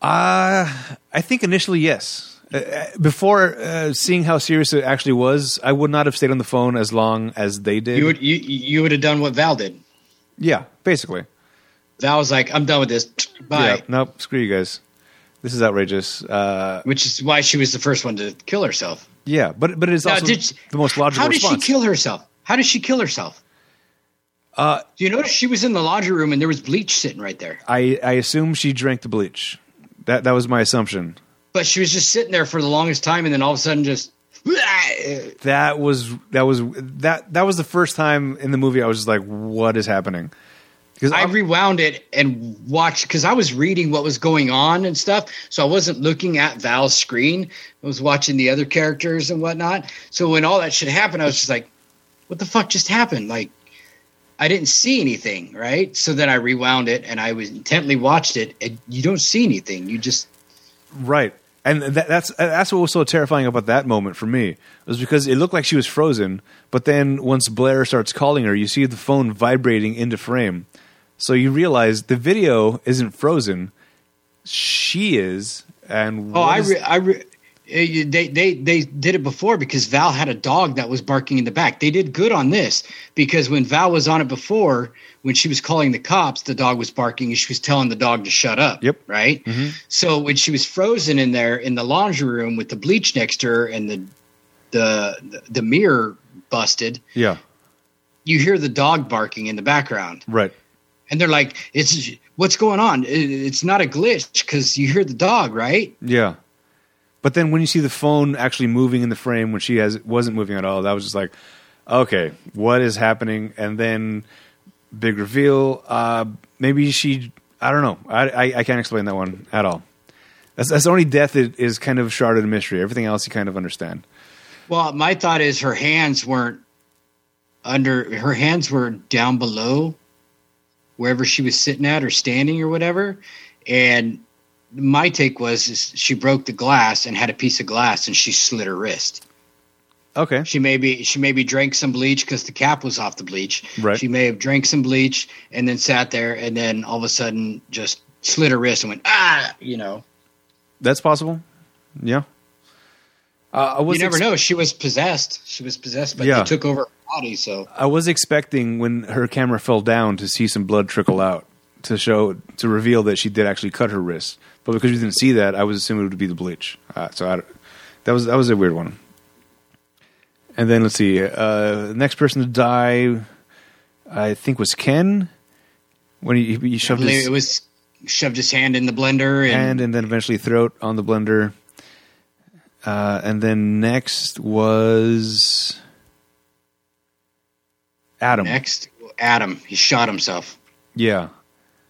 Uh, I think initially, yes. Uh, Uh, before uh, seeing how serious it actually was, I would not have stayed on the phone as long as they did. You would you you would have done what Val did. yeah, basically. Val was like, "I'm done with this. Bye." Yeah, nope, screw you guys. This is outrageous. Uh, Which is why she was the first one to kill herself. yeah, but but it is Now, also did she- the most logical How did response. she kill herself? How did she kill herself? Uh, Do you notice she was in the laundry room and there was bleach sitting right there? I I assume she drank the bleach. That that was my assumption. But she was just sitting there for the longest time, and then all of a sudden, just That was that was that that was the first time in the movie I was just like, what is happening? Because I rewound it and watched because I was reading what was going on and stuff. So I wasn't looking at Val's screen. I was watching the other characters and whatnot. So when all that shit happened, I was just like, what the fuck just happened? Like, I didn't see anything, right? So then I rewound it and I was intently watched it. And you don't see anything. You just, Right. And that, that's uh, that's what was so terrifying about that moment for me was because it looked like she was frozen, but then once Blair starts calling her, you see the phone vibrating into frame. So you realize the video isn't frozen; she is. And oh, I, re- I, re- they, they, they did it before because Val had a dog that was barking in the back. They did good on this because when Val was on it before, when she was calling the cops, the dog was barking and she was telling the dog to shut up. Yep. Right. Mm-hmm. So when she was frozen in there in the laundry room with the bleach next to her and the, the, the mirror busted, yeah, you hear the dog barking in the background, Right. and they're like, "It's what's going on? It's not a glitch because you hear the dog, right?" Yeah. But then when you see the phone actually moving in the frame when she has wasn't moving at all, that was just like, okay, what is happening? And then big reveal. Uh, maybe she. I don't know. I, I I can't explain that one at all. That's that's the only death that is kind of shrouded in mystery. Everything else you kind of understand. Well, my thought is her hands weren't under. Her hands were down below wherever she was sitting at or standing or whatever, and my take was is she broke the glass and had a piece of glass and she slit her wrist. Okay. She maybe she maybe drank some bleach because the cap was off the bleach. Right. She may have drank some bleach and then sat there and then all of a sudden just slit her wrist and went ah, you know. That's possible. Yeah. Uh, I was you never ex- know. She was possessed. She was possessed, but Yeah. they took over her body. So I was expecting when her camera fell down to see some blood trickle out to show to reveal that she did actually cut her wrist. But because we didn't see that, I was assuming it would be the bleach. Uh, so I, that was that was a weird one. And then let's see, uh, next person to die, I think was Ken when he, he shoved his it was shoved his hand in the blender and, hand and then eventually throat on the blender. Uh, and then next was Adam. next Adam. He shot himself. Yeah.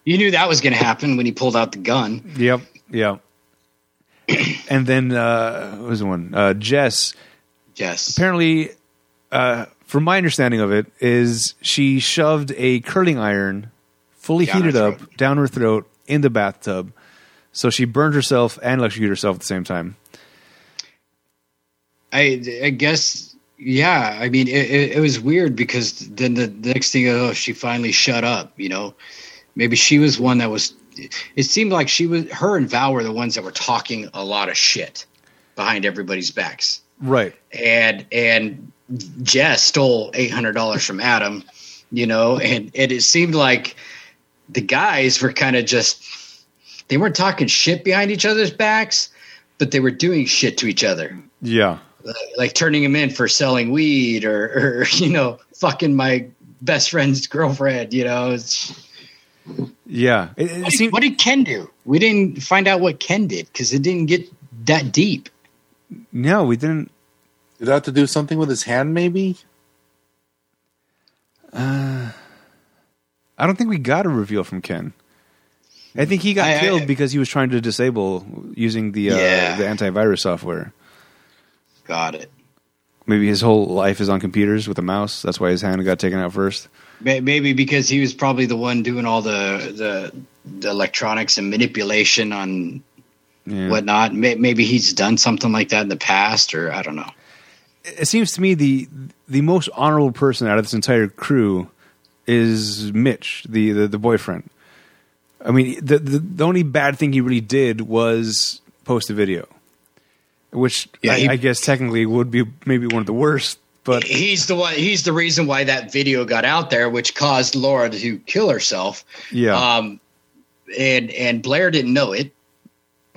You knew that was going to happen when he pulled out the gun. Yep. Yep. [clears throat] and then uh, what was the one? Uh, Jess. Yes. Apparently, uh, from my understanding of it, is she shoved a curling iron, fully Down heated up, down her throat in the bathtub. So she burned herself and electrocuted herself at the same time. I, I guess, yeah. I mean, it, it, it was weird because then the, the next thing, oh, she finally shut up. You know, maybe she was one that was. It seemed like she was. Her and Val were the ones that were talking a lot of shit behind everybody's backs. Right. and and Jess stole eight hundred dollars from Adam, you know, and, and it seemed like the guys were kind of just they weren't talking shit behind each other's backs, but they were doing shit to each other, Yeah. like, like turning him in for selling weed or, or [laughs] you know, fucking my best friend's girlfriend, you know. It's, Yeah. It, it what, did, seemed, what did Ken do? We didn't find out what Ken did because it didn't get that deep. no, we didn't. Did that have to do something with his hand? Maybe. I don't think we got a reveal from Ken. I think he got I- I- killed because he was trying to disable using the uh, Yeah. the antivirus software. Got it. Maybe his whole life is on computers with a mouse. That's why his hand got taken out first. Maybe because he was probably the one doing all the the, the electronics and manipulation on Yeah. whatnot. Maybe he's done something like that in the past, or I don't know. It seems to me the the most honorable person out of this entire crew is Mitch, the the, the boyfriend. I mean, the, the the only bad thing he really did was post a video, which Yeah, I, he- I guess technically would be maybe one of the worst. But he's the one. He's the reason why that video got out there, which caused Laura to kill herself. yeah, Um, and and Blair didn't know it,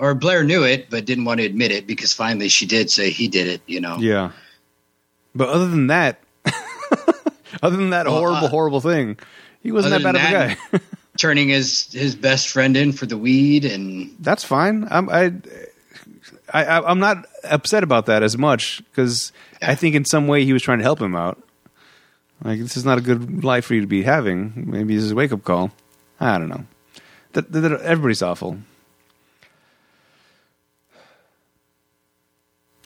or Blair knew it but didn't want to admit it because finally she did say he did it. You know. yeah. But other than that, [laughs] other than that Well, horrible, uh, horrible thing, he wasn't that bad of a guy. Turning his his best friend in for the weed and That's fine. I'm I, I I- I'm not upset about that as much because I think in some way he was trying to help him out. Like this is not a good life for you to be having. Maybe this is a wake up call. I don't know. That, that, that- everybody's awful.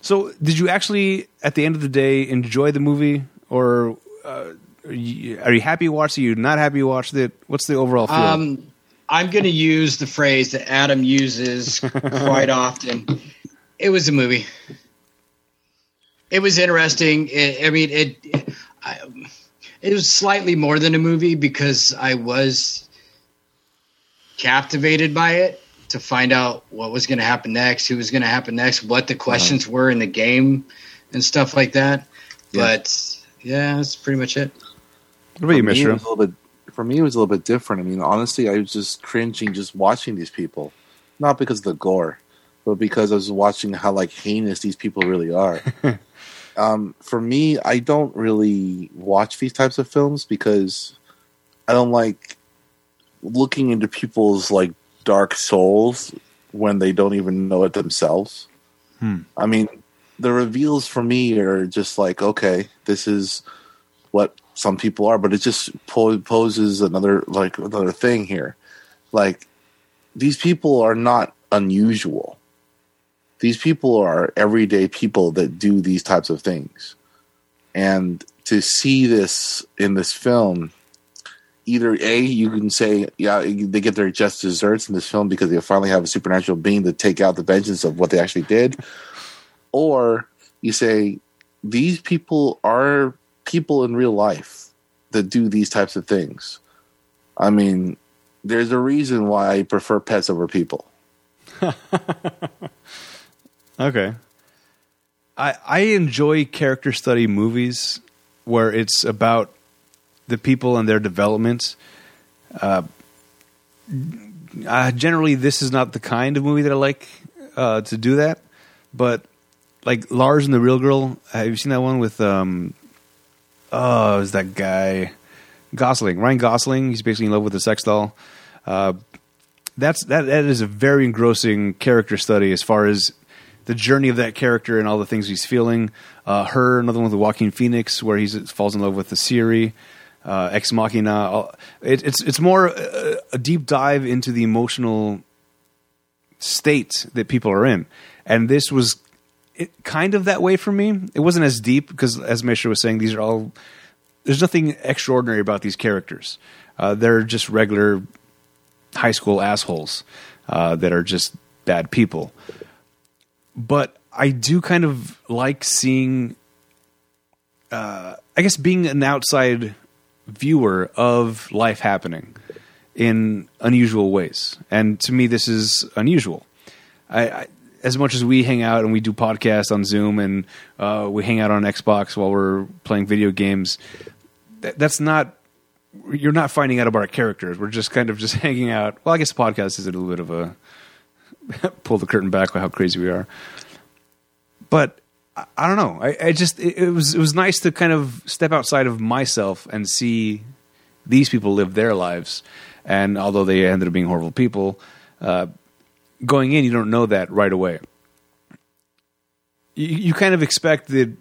So, did you actually, at the end of the day, enjoy the movie, or uh, are, you, are you happy you watched it? Are you not happy you watched it? What's the overall feel? Um, I'm going to use the phrase that Adam uses quite [laughs] often. It was a movie. It was interesting. It, I mean, it. I, it was slightly more than a movie because I was captivated by it to find out what was going to happen next, who was going to happen next, what the questions uh-huh. were in the game, and stuff like that. Yeah. But yeah, that's pretty much it. what about you, for me, it Misha? a little bit. For me, it was a little bit different. I mean, honestly, I was just cringing just watching these people, not because of the gore, but because I was watching how like heinous these people really are. [laughs] Um, for me, I don't really watch these types of films because I don't like looking into people's like dark souls when they don't even know it themselves. Hmm. I mean, the reveals for me are just like, okay, this is what some people are, but it just po- poses another like another thing here. Like these people are not unusual. These people are everyday people that do these types of things. And to see this in this film, either A, you can say, yeah, they get their just desserts in this film because they finally have a supernatural being to take out the vengeance of what they actually did. Or you say, these people are people in real life that do these types of things. I mean, there's a reason why I prefer pets over people. [laughs] Okay. I I enjoy character study movies where it's about the people and their development. Uh, uh, generally, this is not the kind of movie that I like uh, to do that. But like Lars and the Real Girl, have you seen that one with um? Oh, is that guy Gosling? Ryan Gosling. He's basically in love with a sex doll. Uh, that's that. That is a very engrossing character study as far as the journey of that character and all the things he's feeling. Uh, her, another one with the Joaquin Phoenix, where he falls in love with the Siri, uh, Ex Machina. It, it's it's more a, a deep dive into the emotional state that people are in, and this was it, kind of that way for me. It wasn't as deep because, as Misha was saying, these are all. There's nothing extraordinary about these characters. Uh, they're just regular high school assholes uh, that are just bad people but I do kind of like seeing, uh, I guess, being an outside viewer of life happening in unusual ways. And to me, this is unusual. I, I as much as we hang out and we do podcasts on Zoom and uh, we hang out on Xbox while we're playing video games, that, that's not. You're not finding out about our characters. We're just kind of just [laughs] hanging out. Well, I guess podcast is a little bit of a [laughs] pull the curtain back on how crazy we are. But I, I don't know. I, I just it, it was it was nice to kind of step outside of myself and see these people live their lives. And although they ended up being horrible people, uh, going in you don't know that right away. You, you kind of expect that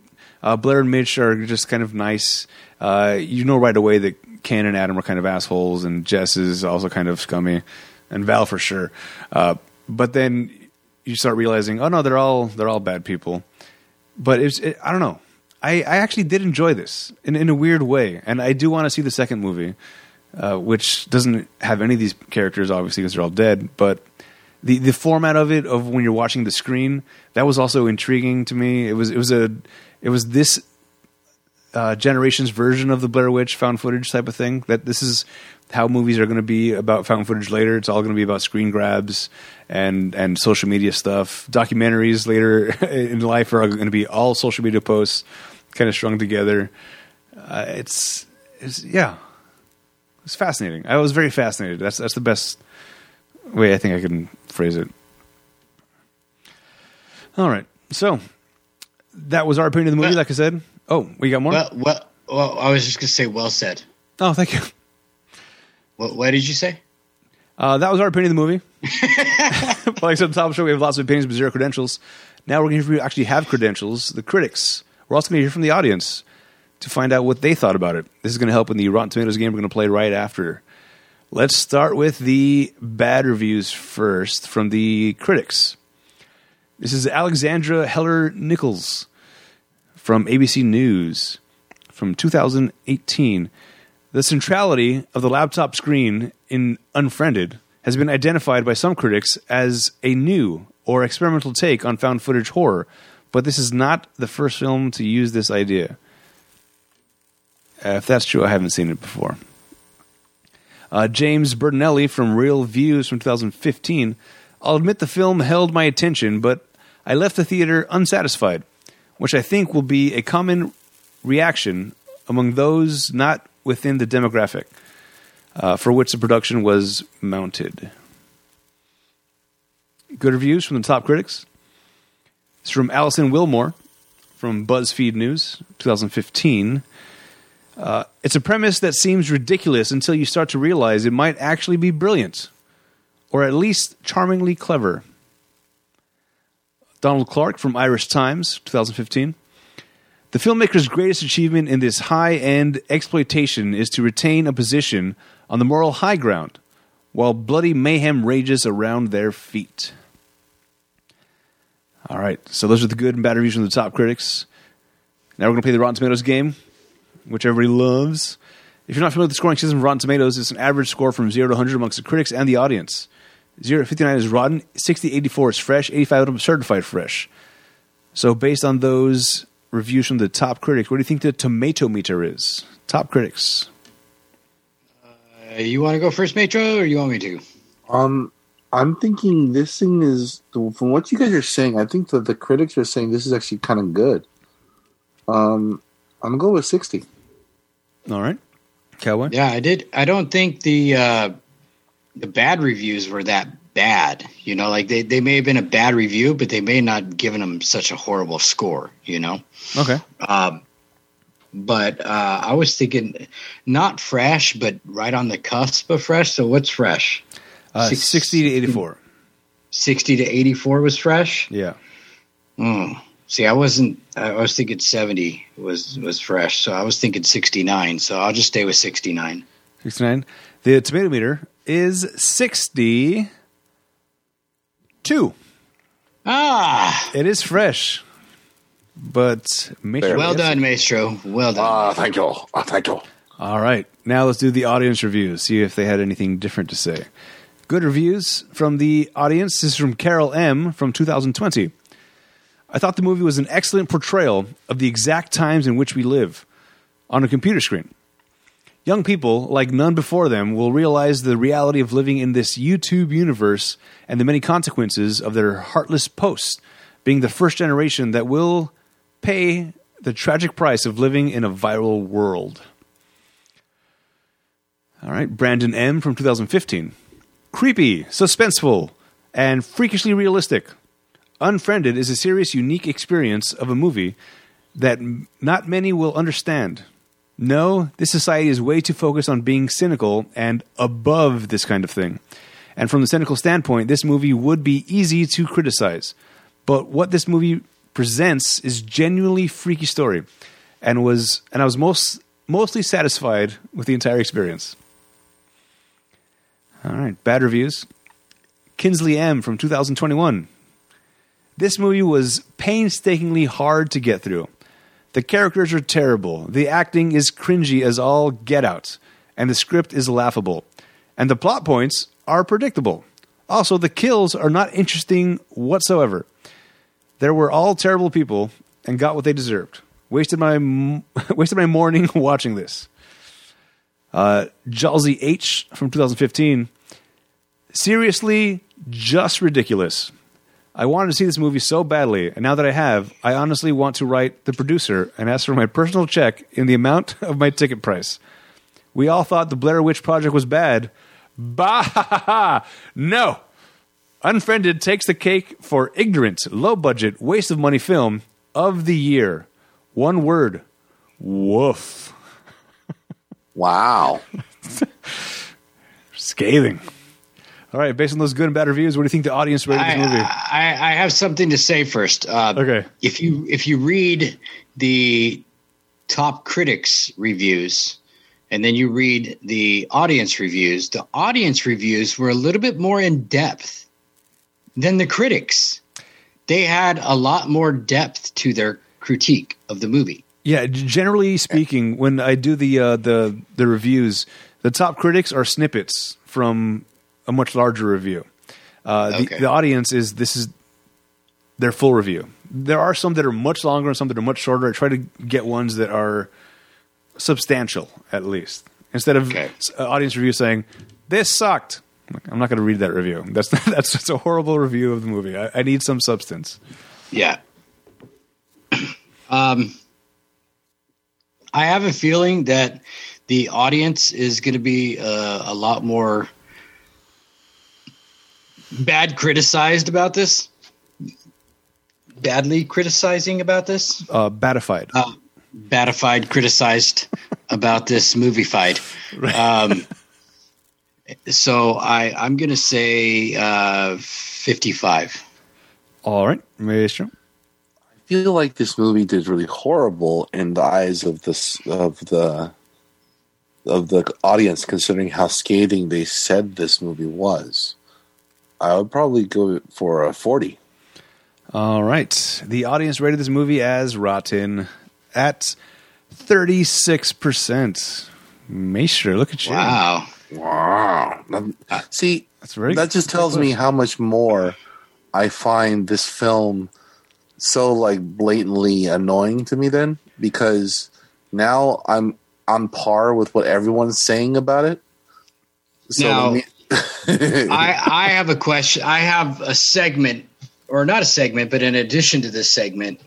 uh, Blair and Mitch are just kind of nice. Uh, you know right away that Ken and Adam are kind of assholes, and Jess is also kind of scummy, and Val for sure. Uh, but then you start realizing, oh no, they're all they're all bad people. But it's it, I don't know. I, I actually did enjoy this in in a weird way, and I do want to see the second movie, uh, which doesn't have any of these characters obviously because they're all dead. But the the format of it of when you're watching the screen that was also intriguing to me. It was it was a it was this uh, generation's version of the Blair Witch found footage type of thing. That this is how movies are going to be about found footage later. It's all going to be about screen grabs and and social media stuff. Documentaries later [laughs] in life are going to be all social media posts, kind of strung together. Uh, it's it's yeah, it's fascinating. I was very fascinated. That's that's the best way I think I can phrase it. All right, so that was our opinion of the movie. Like I said. Oh, we got more. Well, well, well, I was just gonna say, well said. oh, thank you. What, what did you say? Uh, that was our opinion of the movie. [laughs] like I said the top of the show, we have lots of opinions but zero credentials. Now we're going to actually have credentials, the critics. We're also going to hear from the audience to find out what they thought about it. This is going to help in the Rotten Tomatoes game we're going to play right after. Let's start with the bad reviews first from the critics. This is Alexandra Heller Nicholas from ABC News from 2018. The centrality of the laptop screen in Unfriended has been identified by some critics as a new or experimental take on found footage horror, but this is not the first film to use this idea. If that's true, I haven't seen it before. Uh, James Berardinelli from ReelViews from 2015. I'll admit the film held my attention, but I left the theater unsatisfied, which I think will be a common reaction among those not within the demographic uh, for which the production was mounted. Good reviews from the top critics. It's from Alison Willmore from BuzzFeed News, 2015. Uh, it's a premise that seems ridiculous until you start to realize it might actually be brilliant, or at least charmingly clever. Donald Clarke from Irish Times, 2015. The filmmaker's greatest achievement in this high end exploitation is to retain a position on the moral high ground while bloody mayhem rages around their feet. All right, so those are the good and bad reviews from the top critics. Now we're going to play the Rotten Tomatoes game, which everybody loves. If you're not familiar with the scoring system of Rotten Tomatoes, it's an average score from 0 to 100 amongst the critics and the audience. 0 59 is rotten, 60 84 is fresh, 85 is certified fresh. So, based on those reviews from the top critics, what do you think the tomato meter is? Top critics. Uh, you want to go first, Maestro, or you want me to? Um, I'm thinking this thing is from what you guys are saying. I think that the critics are saying this is actually kind of good. Um, I'm gonna go with sixty. All right, Cowboy. Yeah, I did. I don't think the uh, the bad reviews were that bad. You know, like they, they may have been a bad review, but they may not given them such a horrible score. You know. Okay. Um, but uh, I was thinking not fresh, but right on the cusp of fresh. So what's fresh? Uh, Six- 60 to 84. 60 to 84 was fresh. Yeah. Mm. See, I wasn't. I was thinking 70 was was fresh. So I was thinking 69. So I'll just stay with 69. 69. The tomato meter is 62. Ah, It is fresh. But make sure. well done, Maestro. Well done. Ah, thank you. Ah, thank you. All right. Now let's do the audience reviews. See if they had anything different to say. Good reviews from the audience. This is from Carol M. from 2020. I thought the movie was an excellent portrayal of the exact times in which we live on a computer screen. Young people, like none before them, will realize the reality of living in this YouTube universe and the many consequences of their heartless posts, being the first generation that will pay the tragic price of living in a viral world. All right, Brandon M. from 2015. Creepy, suspenseful, and freakishly realistic. Unfriended is a serious, unique experience of a movie that not many will understand. No, this society is way too focused on being cynical and above this kind of thing. And from the cynical standpoint, this movie would be easy to criticize. But what this movie presents is genuinely freaky story, and was and I was most mostly satisfied with the entire experience. All right, bad reviews. Kinsley M from 2021. This movie was painstakingly hard to get through. The characters are terrible. The acting is cringy as all get out, and the script is laughable. And the plot points are predictable. Also, the kills are not interesting whatsoever. There were all terrible people and got what they deserved. Wasted my [laughs] wasted my morning [laughs] watching this. Uh, Jalsy H from 2015. Seriously, just ridiculous. I wanted to see this movie so badly, and now that I have, I honestly want to write the producer and ask for my personal check in the amount [laughs] of my ticket price. We all thought the Blair Witch Project was bad. Bah! [laughs] No! Unfriended takes the cake for ignorant, low budget, waste of money film of the year. One word woof. [laughs] Wow. Scathing. All right, based on those good and bad reviews, what do you think the audience rated I, this movie? I, I have something to say first. Uh, Okay. If you if you read the top critics reviews and then you read the audience reviews, the audience reviews were a little bit more in depth than the critics. They had a lot more depth to their critique of the movie. Yeah, generally speaking, when I do the uh, the the reviews, the top critics are snippets from a much larger review. Uh, the, Okay. the audience is this is their full review. There are some that are much longer and some that are much shorter. I try to get ones that are substantial at least instead of Okay. audience review saying this sucked. I'm not going to read that review. [laughs] That's that's just a horrible review of the movie. I, I need some substance. Yeah. Um, I have a feeling that the audience is going to be uh, a lot more bad criticized about this. badly criticizing about this? Uh, batified. Uh, batified, criticized about this movie fight. [laughs] Um, so I, I'm going to say uh, 55. All right, Maestro. I feel like this movie did really horrible in the eyes of this of the of the audience, considering how scathing they said this movie was. I would probably go for a forty. All right. The audience rated this movie as rotten at 36%. Maestro, look at you. Wow. Wow! See, That's very that just tells me how much more I find this film so like blatantly annoying to me. Then because now I'm on par with what everyone's saying about it. So Now- me- I, I have a question. I have a segment, or not a segment, but in addition to this segment,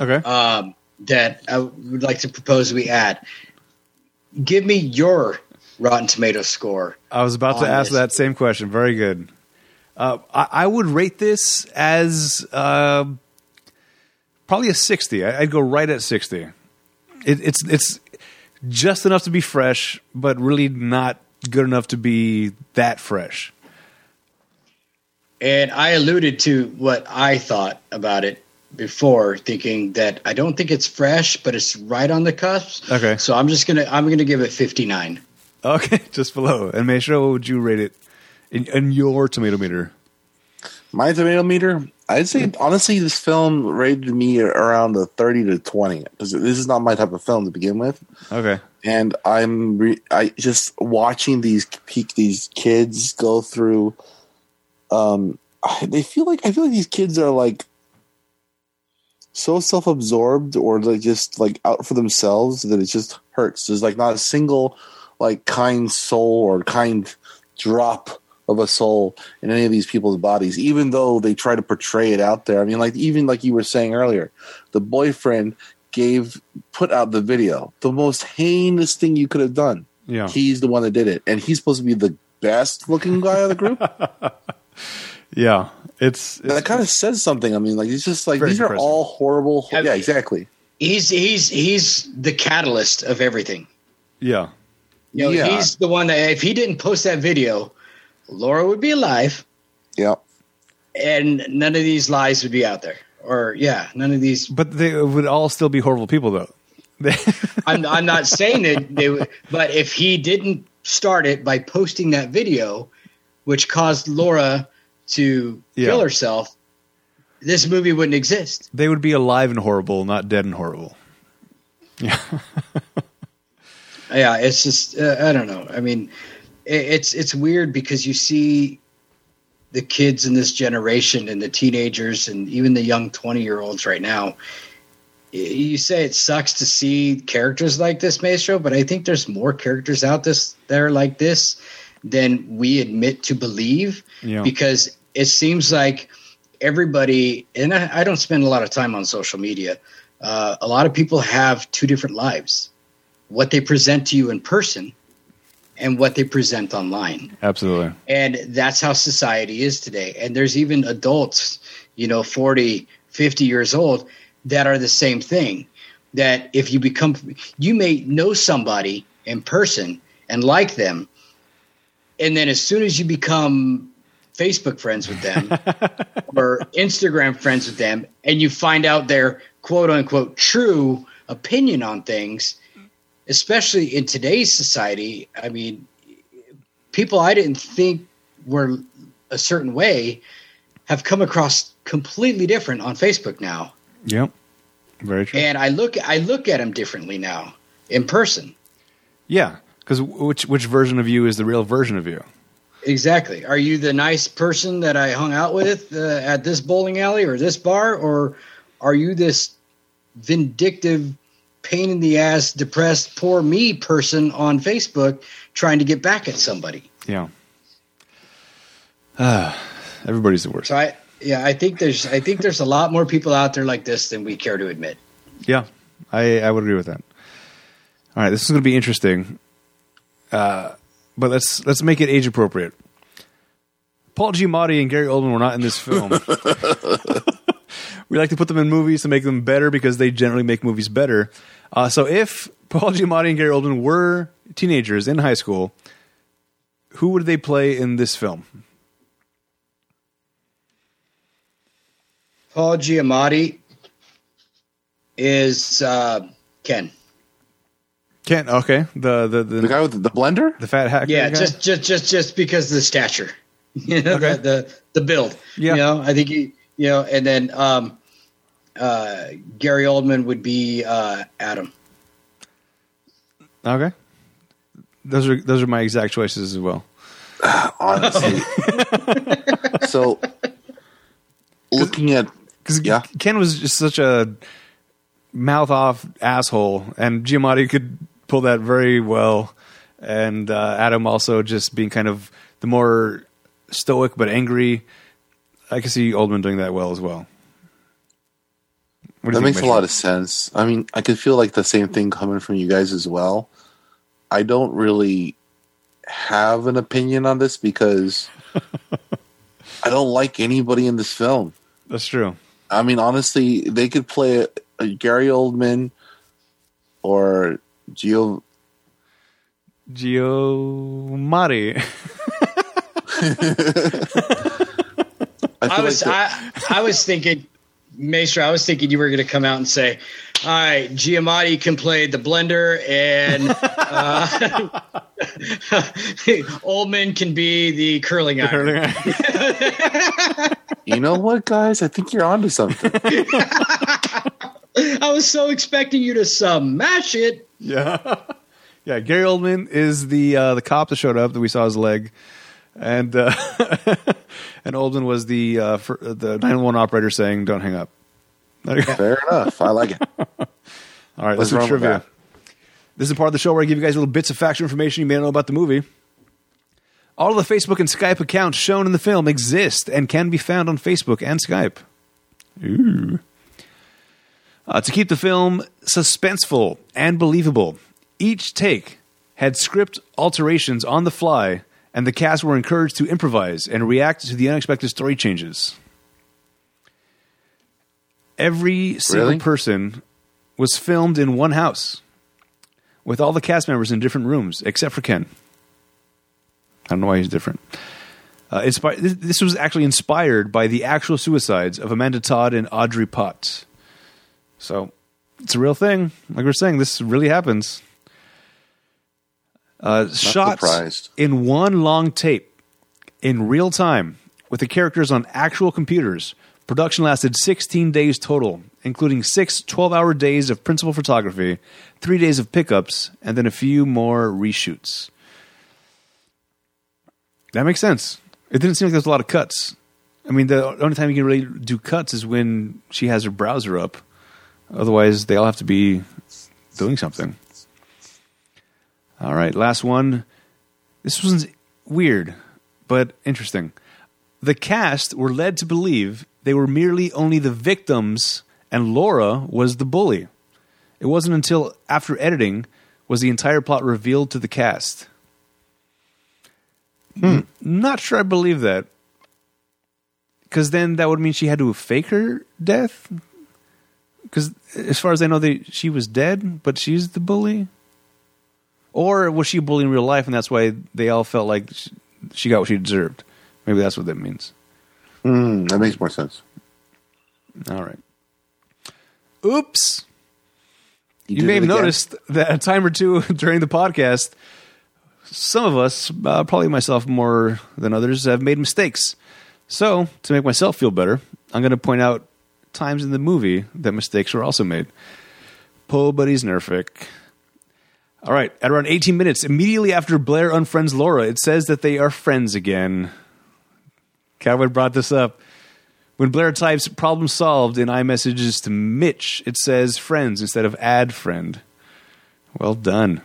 Okay. um, that I would like to propose we add. Give me your Rotten Tomato score. I was about to ask this. that same question. Very good. Uh, I, I would rate this as uh, probably a 60. I, I'd go right at 60. It, it's it's just enough to be fresh, but really not good enough to be that fresh. And I alluded to what I thought about it before, thinking that I don't think it's fresh, but it's right on the cusp. Okay. So I'm just gonna I'm gonna give it 59. Okay, [laughs] just below. And Maestro, what would you rate it in, in your tomato meter? my tomato meter, I'd say honestly, this film rated me around a thirty to twenty because this is not my type of film to begin with. Okay. and I'm re- I just watching these peak these kids go through. Um, they feel like I feel like these kids are like so self absorbed or like just like out for themselves that it just hurts. There's like not a single like kind soul or kind drop of a soul in any of these people's bodies, even though they try to portray it out there. I mean, like even like you were saying earlier, the boyfriend gave put out the video, the most heinous thing you could have done. Yeah. He's the one that did it, and he's supposed to be the best looking guy of the group. [laughs] Yeah. It's, And that kind of says something. I mean, like it's just like Very these are all horrible. I yeah, exactly. He's he's he's the catalyst of everything. yeah. You know, Yeah. he's the one that if he didn't post that video, Laura would be alive, Yeah, and none of these lies would be out there. Or yeah, none of these. But they would all still be horrible people, though. [laughs] I'm I'm not saying that they, would- but if he didn't start it by posting that video, which caused Laura to Yeah. kill herself, this movie wouldn't exist. they would be alive and horrible, not dead and horrible. Yeah. [laughs] Yeah, it's just uh, I don't know. I mean, it, it's it's weird because you see the kids in this generation and the teenagers and even the young 20 year olds right now. You say it sucks to see characters like this, Maestro, but I think there's more characters out this there like this than we admit to believe Yeah. because it seems like everybody and I, I don't spend a lot of time on social media. Uh, a lot of people have two different lives what they present to you in person and what they present online. Absolutely. And that's how society is today. And there's even adults, you know, 40, 50 years old that are the same thing. That if you become, you may know somebody in person and like them. And then as soon as you become Facebook friends with them [laughs] or Instagram friends with them, and you find out their quote unquote true opinion on things, especially in today's society, I mean, people I didn't think were a certain way have come across completely different on Facebook now. Yep. Very true. And I look I look at them differently now in person. yeah. Because which which version of you is the real version of you? Exactly. Are you the nice person that I hung out with uh, at this bowling alley or this bar or are you this vindictive pain in the ass depressed poor me person on Facebook trying to get back at somebody? Yeah. Ah, everybody's the worst. So I yeah, I think there's I think there's a lot more people out there like this than we care to admit. Yeah, I, I would agree with that. All right, this is going to be interesting, uh, but let's let's make it age appropriate. Paul Giamatti and Gary Oldman were not in this film, [laughs] we like to put them in movies to make them better because they generally make movies better. Uh, so if [laughs] Paul Giamatti and Gary Oldman were teenagers in high school, who would they play in this film? Paul Giamatti is uh, Ken. Ken, okay, the the the, The guy with the blender? the fat hacker. Yeah, guy? just just just just because of the stature, [laughs] you know, Okay. the, the the build. Yeah. you know, I think he, you know, and then um, uh, Gary Oldman would be uh, Adam. okay. Those are those are my exact choices as well. [sighs] Honestly. [laughs] so, looking at Because Yeah. Ken was just such a mouth off asshole, and Giamatti could pull that very well. And uh, Adam also just being kind of the more stoic but angry. I can see Oldman doing that well as well. That makes a lot of sense. I mean, I could feel like the same thing coming from you guys as well. I don't really have an opinion on this because [laughs] I don't like anybody in this film. That's true. I mean, honestly, they could play a, a Gary Oldman or Gio. Giamatti. [laughs] [laughs] I, I was like I, I was thinking, Maestro. I was thinking you were going to come out and say, "All right, Giamatti can play the blender, and [laughs] uh, [laughs] Oldman can be the curling iron." the- [laughs] you know what, guys? I think you're onto something. I was so expecting you to smash it. Yeah, yeah. Gary Oldman is the uh, the cop that showed up that we saw his leg, and uh, and Oldman was the uh, fir- the nine one operator saying, "Don't hang up." There you go. Fair enough. I like it. [laughs] All right, let's do trivia. This is part of the show where I give you guys little bits of factual information you may not know about the movie. All of the Facebook and Skype accounts shown in the film exist and can be found on Facebook and Skype. Ooh. Uh, to keep the film suspenseful and believable, each take had script alterations on the fly, and the cast were encouraged to improvise and react to the unexpected story changes. Every single Really? person was filmed in one house with all the cast members in different rooms except for Ken. I don't know why he's different. Uh, inspi- this, this was actually inspired by the actual suicides of Amanda Todd and Audrie Potts. So it's a real thing. Like we're saying, this really happens. Uh, shots surprised. in one long tape in real time with the characters on actual computers. Production lasted 16 days total, including six 12 hour days of principal photography, three days of pickups, and then a few more reshoots. That makes sense. It didn't seem like there was a lot of cuts. I mean, the only time you can really do cuts is when she has her browser up. Otherwise, they all have to be doing something. All right, last one. This was weird, but interesting. The cast were led to believe they were merely only the victims and Laura was the bully. It wasn't until after editing was the entire plot revealed to the cast. Hmm. N- Not sure I believe that. Because then that would mean she had to fake her death. Because as far as I know, they, she was dead, but she's the bully. Or was she a bully in real life, and that's why they all felt like she, she got what she deserved? Maybe that's what that means. Hmm, that makes more sense. All right. Oops. You, did may have again. noticed that a time or two [laughs] during the podcast, some of us, uh, probably myself more than others, have made mistakes. So, to make myself feel better, I'm going to point out times in the movie that mistakes were also made. Po buddies Nerfic. All right, at around 18 minutes, immediately after Blair unfriends Laura, it says that they are friends again. Cowboy brought this up. When Blair types problem solved in iMessages to Mitch, it says friends instead of add friend. Well done.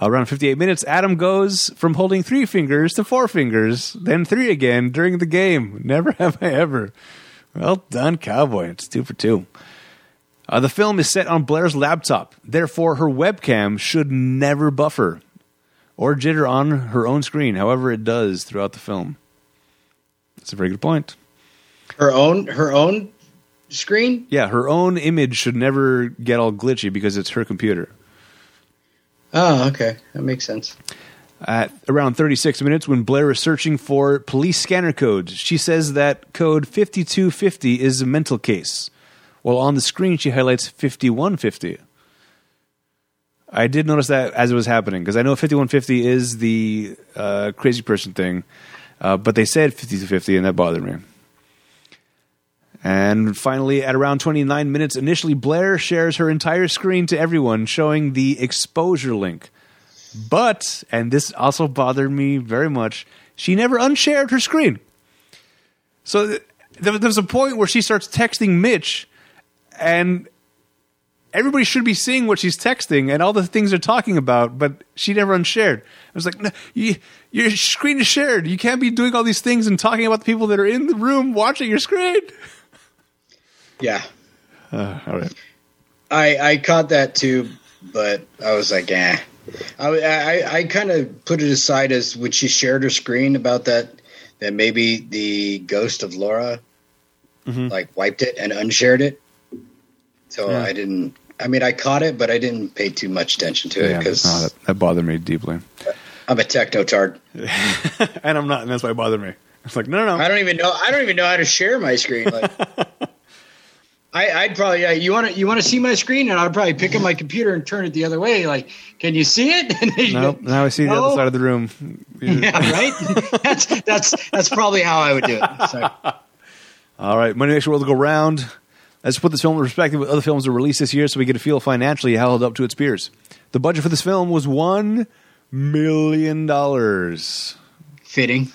Around 58 minutes, Adam goes from holding three fingers to four fingers, then three again during the game. Never have I ever. Well done, Cowboy. It's two for two. Uh, the film is set on Blair's laptop, therefore, her webcam should never buffer or jitter on her own screen, however, it does throughout the film. That's a very good point. Her own her own screen? Yeah, her own image should never get all glitchy because it's her computer. Oh, okay. That makes sense. At around 36 minutes, when Blair is searching for police scanner codes, she says that code 5250 is a mental case, while on the screen she highlights 5150. I did notice that as it was happening because I know 5150 is the uh, crazy person thing, uh, but they said 5250 and that bothered me. And finally, at around 29 minutes, initially Blair shares her entire screen to everyone, showing the exposure link. But, and this also bothered me very much, she never unshared her screen. So th- there there's a point where she starts texting Mitch, and everybody should be seeing what she's texting and all the things they're talking about, but she never unshared. I was like, no, you, your screen is shared. You can't be doing all these things and talking about the people that are in the room watching your screen. [laughs] Yeah. Uh, all right. I I caught that too, but I was like, eh. I I, I kind of put it aside as when she shared her screen about that that maybe the ghost of Laura Mhm. like wiped it and unshared it. So Yeah. I didn't. I mean, I caught it, but I didn't pay too much attention to it because no, that, that bothered me deeply. I'm a techno tard. [laughs] and I'm not, and that's why it bothered me. It's like, no, no, no. I don't even know. I don't even know how to share my screen. Like, [laughs] I, I'd probably yeah, you want to you want to see my screen, and I'd probably pick up my computer and turn it the other way. Like, can you see it? [laughs] No, go, now I see the other side of the room. yeah, right. that's that's that's probably how I would do it. So, All right, Money Makes the World Go Round. Let's put this film in perspective with other films that were released this year so we get a feel financially how it held up to its peers. The budget for this film was $1 million. Fitting.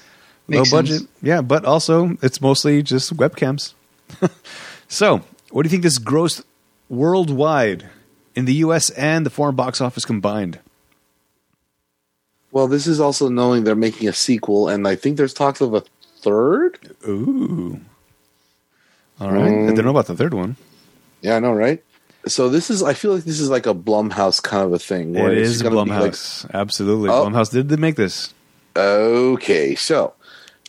Makes budget. sense. Yeah, but also it's mostly just webcams. [laughs] so, what do you think this grossed worldwide in the US and the foreign box office combined? Well, this is also knowing they're making a sequel, and I think there's talks of a third. Ooh. All right. I Mm. don't know about the third one. Yeah, I know, right? So this is. I feel like this is like a Blumhouse kind of a thing. where it's is like- Blumhouse. Absolutely. Oh. Blumhouse did, they make this. okay, so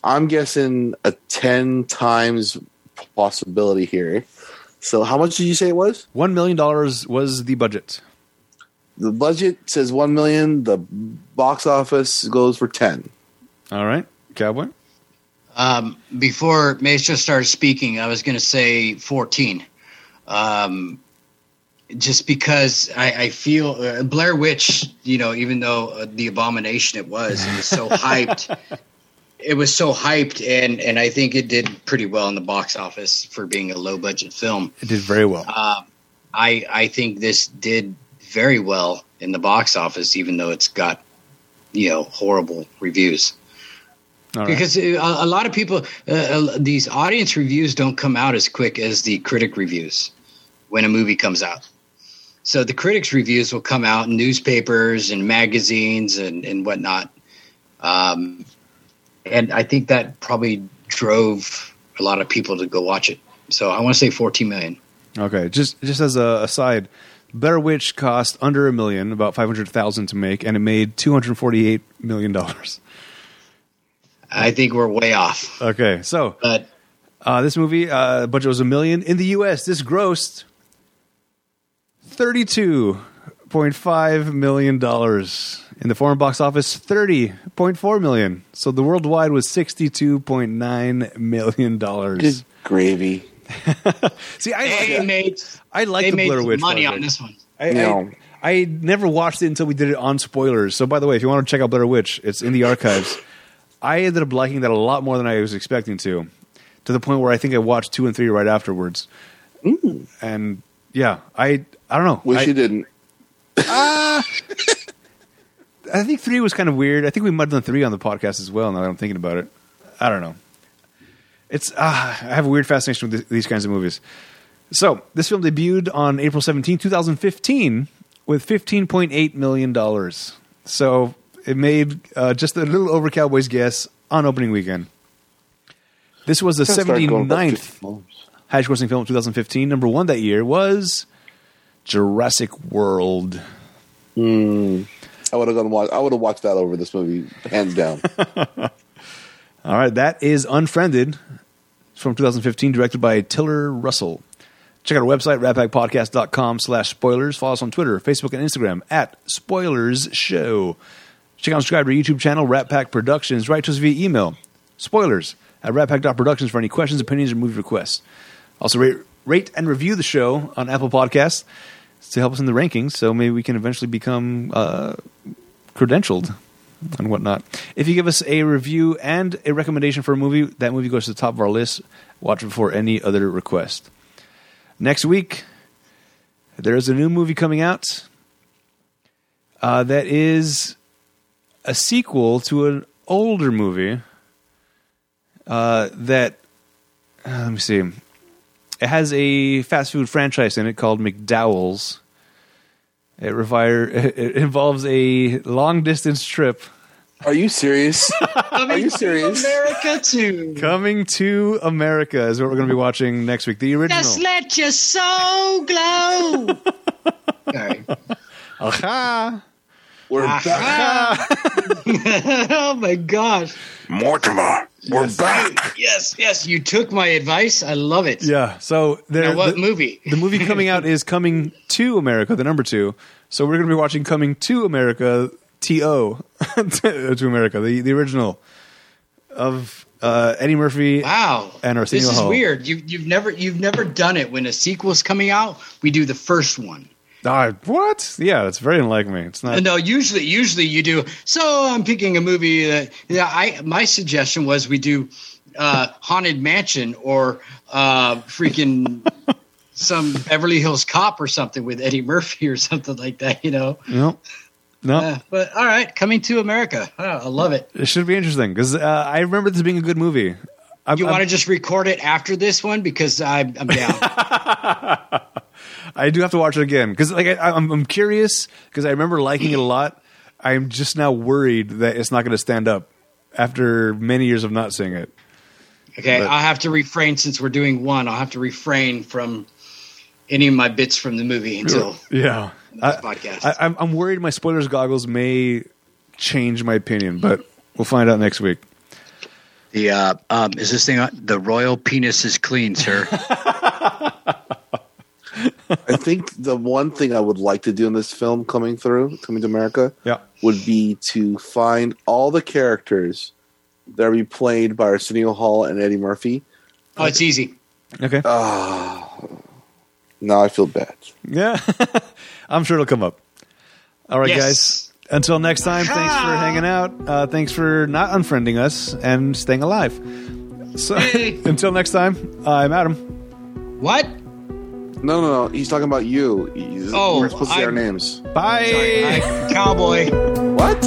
I'm guessing a ten times possibility here. So how much did you say it was? $1 million was the budget. The budget says one million. The box office goes for ten. All right. Cowboy? Um, before Maestro started speaking, I was going to say 14. Um, just because I, I feel uh, Blair Witch, you know, even though uh, the abomination it was, it was so [laughs] hyped. It was so hyped, and and I think it did pretty well in the box office for being a low budget film. It did very well. Um, I I think this did very well in the box office, even though it's got you know horrible reviews right. because uh, a, a lot of people uh, uh, these audience reviews don't come out as quick as the critic reviews when a movie comes out so the critics reviews will come out in newspapers and magazines and, and whatnot um, and i think that probably drove a lot of people to go watch it so i want to say 14 million Okay, just just as a aside, Better Witch cost under a million, about five hundred thousand to make, and it made two hundred forty-eight million dollars. I think we're way off Okay, so but uh, this movie uh, budget was a million in the U.S. This grossed thirty-two point five million dollars in the foreign box office. Thirty point four million. So the worldwide was sixty-two point nine million dollars. Good gravy. [laughs] See, I they like, made, I like they the made Blair Witch money project. on this one I, No. I, I never watched it until we did it on spoilers. So, by the way, if you want to check out Blair Witch, it's in the archives. I ended up liking that a lot more than I was expecting to, to the point where I think I watched two and three right afterwards. And yeah, I I don't know. Wish I, you didn't. I think three was kind of weird. I think we might have done three on the podcast as well. Now that I'm thinking about it, I don't know. It's ah, I have a weird fascination with th- these kinds of movies. So this film debuted on April 17, 2015, with 15.8 million dollars. So it made uh, just a little over Cowboys' guess on opening weekend. This was the Gotta start going about 79th highest grossing film of 2015. Number one that year was Jurassic World. Hmm. I would have gone watch. I would have watched that over this movie, hands down. [laughs] All right, that is Unfriended. It's from 2015, directed by Tiller Russell. Check out our website, ratpackpodcast.com slash spoilers. Follow us on Twitter, Facebook, and Instagram at Spoilers Show. Check out and subscribe to our YouTube channel, Rat Pack Productions. Write to us via email, spoilers at ratpack.productions for any questions, opinions, or movie requests. Also, rate, rate and review the show on Apple Podcasts to help us in the rankings so maybe we can eventually become uh, credentialed and whatnot. If you give us a review and a recommendation for a movie, that movie goes to the top of our list. Watch it before any other request. Next week, there is a new movie coming out uh, that is a sequel to an older movie uh, that, uh, let me see, it has a fast food franchise in it called McDowell's. It, revire, [laughs] it involves a long distance trip Are you serious? [laughs] Coming you serious? America too. coming to America is what we're going to be watching next week. The original. Just let your soul glow. [laughs] Sorry. Aha! We're back. [laughs] oh my gosh. Mortimer, we're back. Yes, yes. You took my advice. I love it. Yeah. So there, Now, what the, movie? the movie coming out is Coming to America, the number two. So we're going to be watching Coming to America, T O, [laughs] to America, the the original of uh, Eddie Murphy. Wow. And Arsenio this is Hall. weird. You, you've never you've never done it when a sequel's coming out. We do the first one. Ah, what? Yeah, that's very unlike me. It's not. No, usually usually you do. So I'm picking a movie that yeah. I my suggestion was we do uh, Haunted Mansion or uh, freaking [laughs] some Beverly Hills Cop or something with Eddie Murphy or something like that. You know. No, no. Uh, but all right, coming to America. Oh, I love it. it should be interesting because uh, I remember this being a good movie. I'm, You want to just record it after this one because I'm, I'm down. [laughs] I do have to watch it again because like I, I'm, I'm curious because I remember liking it a lot. I'm just now worried that it's not going to stand up after many years of not seeing it. Okay, But- I'll have to refrain since we're doing one. I'll have to refrain from any of my bits from the movie until Yeah, I, podcast. I, I'm, I'm worried my spoilers goggles may change my opinion, but we'll find out next week. the uh, um, is this thing on? The royal penis is clean, sir. [laughs] I think the one thing I would like to do in this film coming through, coming to America, Yeah, would be to find all the characters that are be played by Arsenio Hall and Eddie Murphy. oh, it's easy. okay, Ah, now I feel bad. yeah, [laughs] I'm sure it'll come up. All right, Yes. guys. Until next time, thanks for hanging out. Uh, thanks for not unfriending us and staying alive. So Hey. [laughs] until next time, I'm Adam. What? No, no, no. He's talking about you. He's, Oh, we're supposed to say our I'm- names. Bye. Sorry, I- cowboy. What?